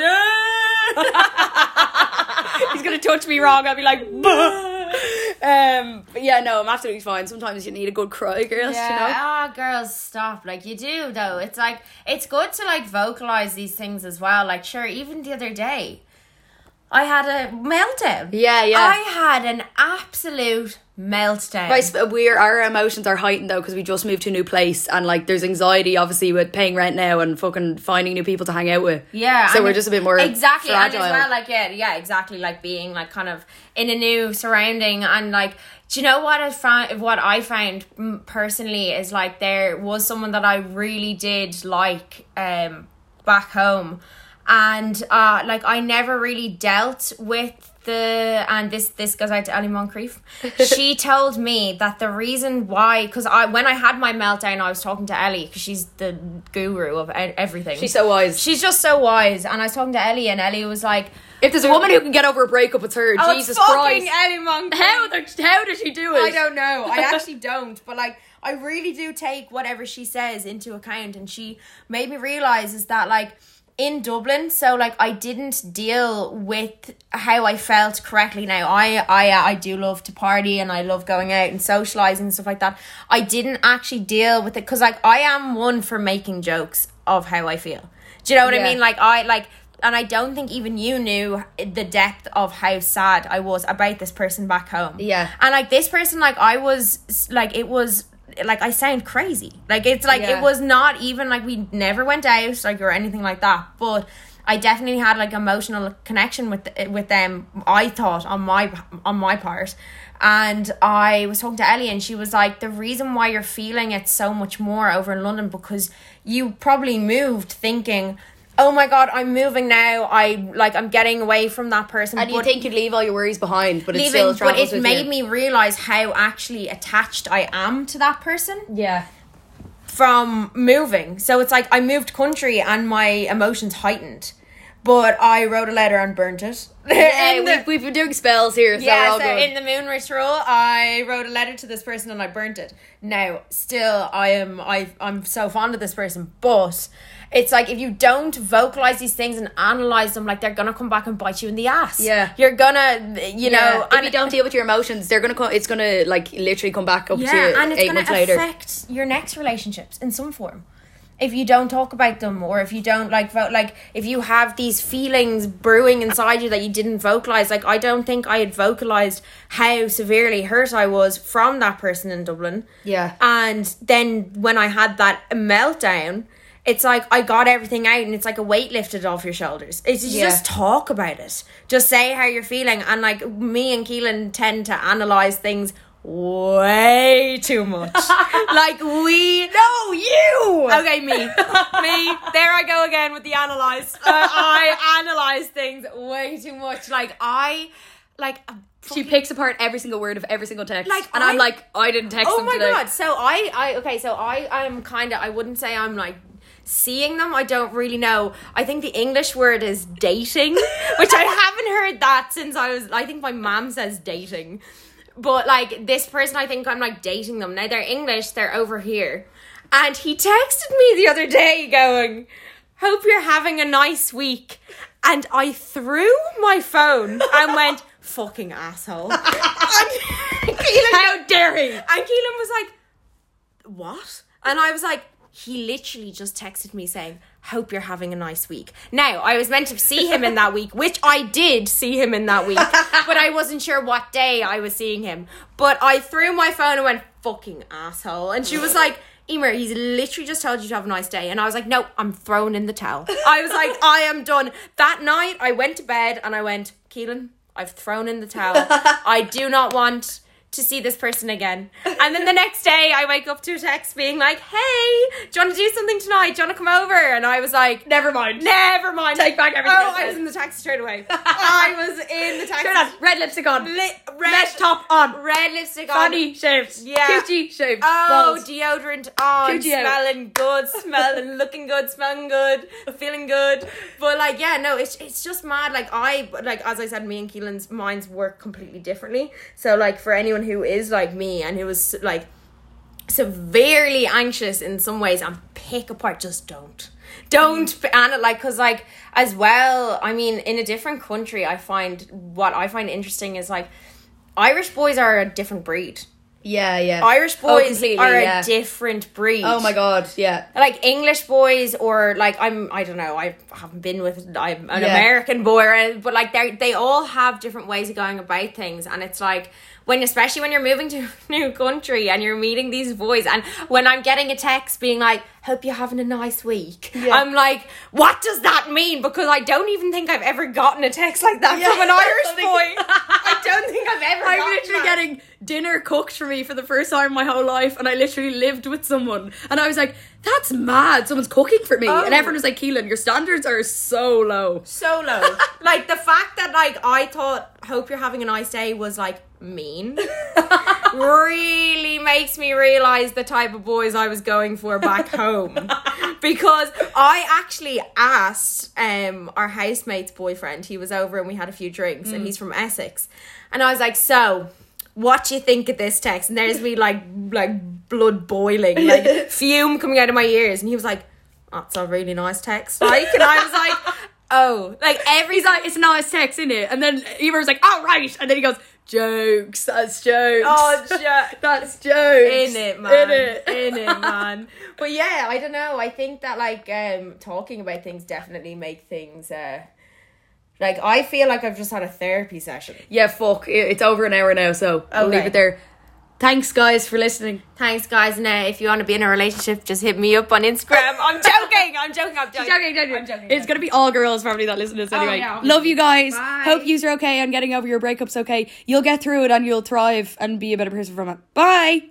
he's gonna touch me wrong. I'll be like, "Bah." Um, but yeah, no, I'm absolutely fine. Sometimes you need a good cry, girls. Yeah, You know. ah, girls, stop. Like you do though. It's like it's good to like vocalize these things as well. Like sure, even the other day, I had a meltdown. Yeah, yeah. I had an absolute meltdown. Right, we're our emotions are heightened though because we just moved to a new place and like there's anxiety obviously with paying rent now and fucking finding new people to hang out with. Yeah, so we're just a bit more exactly, and fragile. as well, like yeah, yeah, exactly, like being like kind of in a new surrounding, and like, do you know what I found? What I found mm, personally is like there was someone that I really did like um back home, and uh like I never really dealt with the and this this goes out to Ellie Moncrieff. she told me that the reason why because I when I had my meltdown I was talking to Ellie because she's the guru of everything. She's so wise. She's just so wise. And I was talking to Ellie, and Ellie was like, if there's a woman who can get over a breakup, it's her. "Oh, Jesus Christ. Ellie Moncrieff." How the, how did she do it? I don't know. I actually don't. But like, I really do take whatever she says into account. And she made me realize is that like in Dublin, so like I didn't deal with how I felt correctly. Now I I uh, I do love to party and I love going out and socializing and stuff like that. I didn't actually deal with it because like I am one for making jokes of how I feel. Do you know what Yeah. I mean? Like I like and I don't think even you knew the depth of how sad I was about this person back home. Yeah. And like this person, like I was like it was like I sound crazy. Like it's like Yeah. it was not even like we never went out like or anything like that. But I definitely had like emotional connection with with them. I thought on my on my part, and I was talking to Ellie, and she was like, the reason why you're feeling it so much more over in London because you probably moved thinking. Oh my god, I'm moving now. I like I'm getting away from that person. And you but- think you'd leave all your worries behind, but it leaving, still but it with made you. me realize how actually attached I am to that person Yeah. from moving. So it's like I moved country and my emotions heightened. but I wrote a letter and burnt it. Yeah, the- we've, we've been doing spells here, so we're yeah, all so good. in the moon ritual, I wrote a letter to this person and I burnt it. Now, still, I am I I'm so fond of this person, but it's like if you don't vocalize these things and analyze them, like they're gonna come back and bite you in the ass. Yeah. you're gonna, you yeah, know, if you don't deal with your emotions, they're gonna come. It's gonna like literally come back up to you yeah, and it's eight gonna months later. affect your next relationships in some form. If you don't talk about them, or if you don't like vote, like if you have these feelings brewing inside you that you didn't vocalize, like I don't think I had vocalized how severely hurt I was from that person in Dublin. Yeah. and then when I had that meltdown, it's like I got everything out, and it's like a weight lifted off your shoulders. It's you Yeah. just talk about it, just say how you're feeling, and like me and Keelan tend to analyze things way too much. like we No, you. Okay, me. me. There I go again with the analyze. Uh, I analyze things way too much. Like I like She picks apart every single word of every single text, Like, and I'm like, I didn't text Oh my today. god. So I I okay, so I I'm kind of I wouldn't say I'm like seeing them. I don't really know. I think the English word is dating, which I haven't heard that since I was I think my mom says dating. But like this person I think I'm like dating them. Now they're English, they're over here. And he texted me the other day going, "Hope you're having a nice week." And I threw my phone and went, "Fucking asshole." and Keelan How dare he? and Keelan was like, What? And I was like, He literally just texted me saying, Hope you're having a nice week. Now, I was meant to see him in that week, which I did see him in that week, but I wasn't sure what day I was seeing him. But I threw my phone and went, Fucking asshole. And she was like, Emer, he's literally just told you to have a nice day. And I was like, no, I'm thrown in the towel. I was like, I am done. That night, I went to bed and I went, Keelan, I've thrown in the towel. I do not want to see this person again. And then the next day, I wake up to a text being like, hey, do you want to do something tonight? Do you want to come over? And I was like, Never mind. never mind. Take back everything Oh, I was in the taxi straight away. I was in the taxi. Turn on. Red lipstick on. Li- Mesh top on. Red lipstick on. Fanny shaved. Yeah. Coochie shaved. Oh, Balls. deodorant on, Coochie out. smelling good, smelling, looking good, smelling good, feeling good. But like, yeah, no, it's it's just mad. Like I, like as I said, me and Keelan's minds work completely differently. So like for anyone who is like me and who is like severely anxious in some ways and pick apart, just don't. Don't mm. and it like because like as well. I mean, in a different country, I find what I find interesting is like Irish boys are a different breed. Yeah, yeah. Irish Oh, boys completely, are a different breed. Oh my god, yeah. Like English boys, or like I'm, I don't know. I haven't been with I'm an Yeah. American boy, but like they they all have different ways of going about things, and it's like when, especially when you're moving to a new country and you're meeting these boys, and when I'm getting a text being like, "Hope you're having a nice week," Yeah. I'm like, "What does that mean?" Because I don't even think I've ever gotten a text like that Yeah. from an Irish boy. I don't think I've ever. I'm literally that. getting dinner cooked for me for the first time in my whole life, and I literally lived with someone, and I was like, "That's mad! Someone's cooking for me," and Oh. everyone was like, "Keelan, your standards are so low." so low. like the fact that like I thought hope you're having a nice day was like mean really makes me realize the type of boys I was going for back home. because I actually asked um our housemate's boyfriend, he was over and we had a few drinks and he's from Essex. And I was like, "So, what do you think of this text?" And there's me like like blood boiling, like fume coming out of my ears and he was like, "That's a really nice text." Like and I was like, "Oh, like every like, "It's a nice text, isn't it?" And then Emer was like, "All right," and then he goes, "Jokes, that's jokes." Oh, jo- that's jokes. in it, man. In it. In it, man. But yeah, I don't know. I think that like um talking about things definitely make things uh like I feel like I've just had a therapy session. Yeah, fuck. It's over an hour now, so I'll leave it there. Thanks, guys, for listening. Thanks, guys. Now, if you want to be in a relationship, just hit me up on Instagram. I'm joking. I'm joking. I'm joking. Joking, joking. I'm joking. It's gonna be all girls probably that listen to this oh, anyway. yeah. Love you guys. Bye. Hope you're okay and getting over your breakups okay. You'll get through it and you'll thrive and be a better person from it. Bye.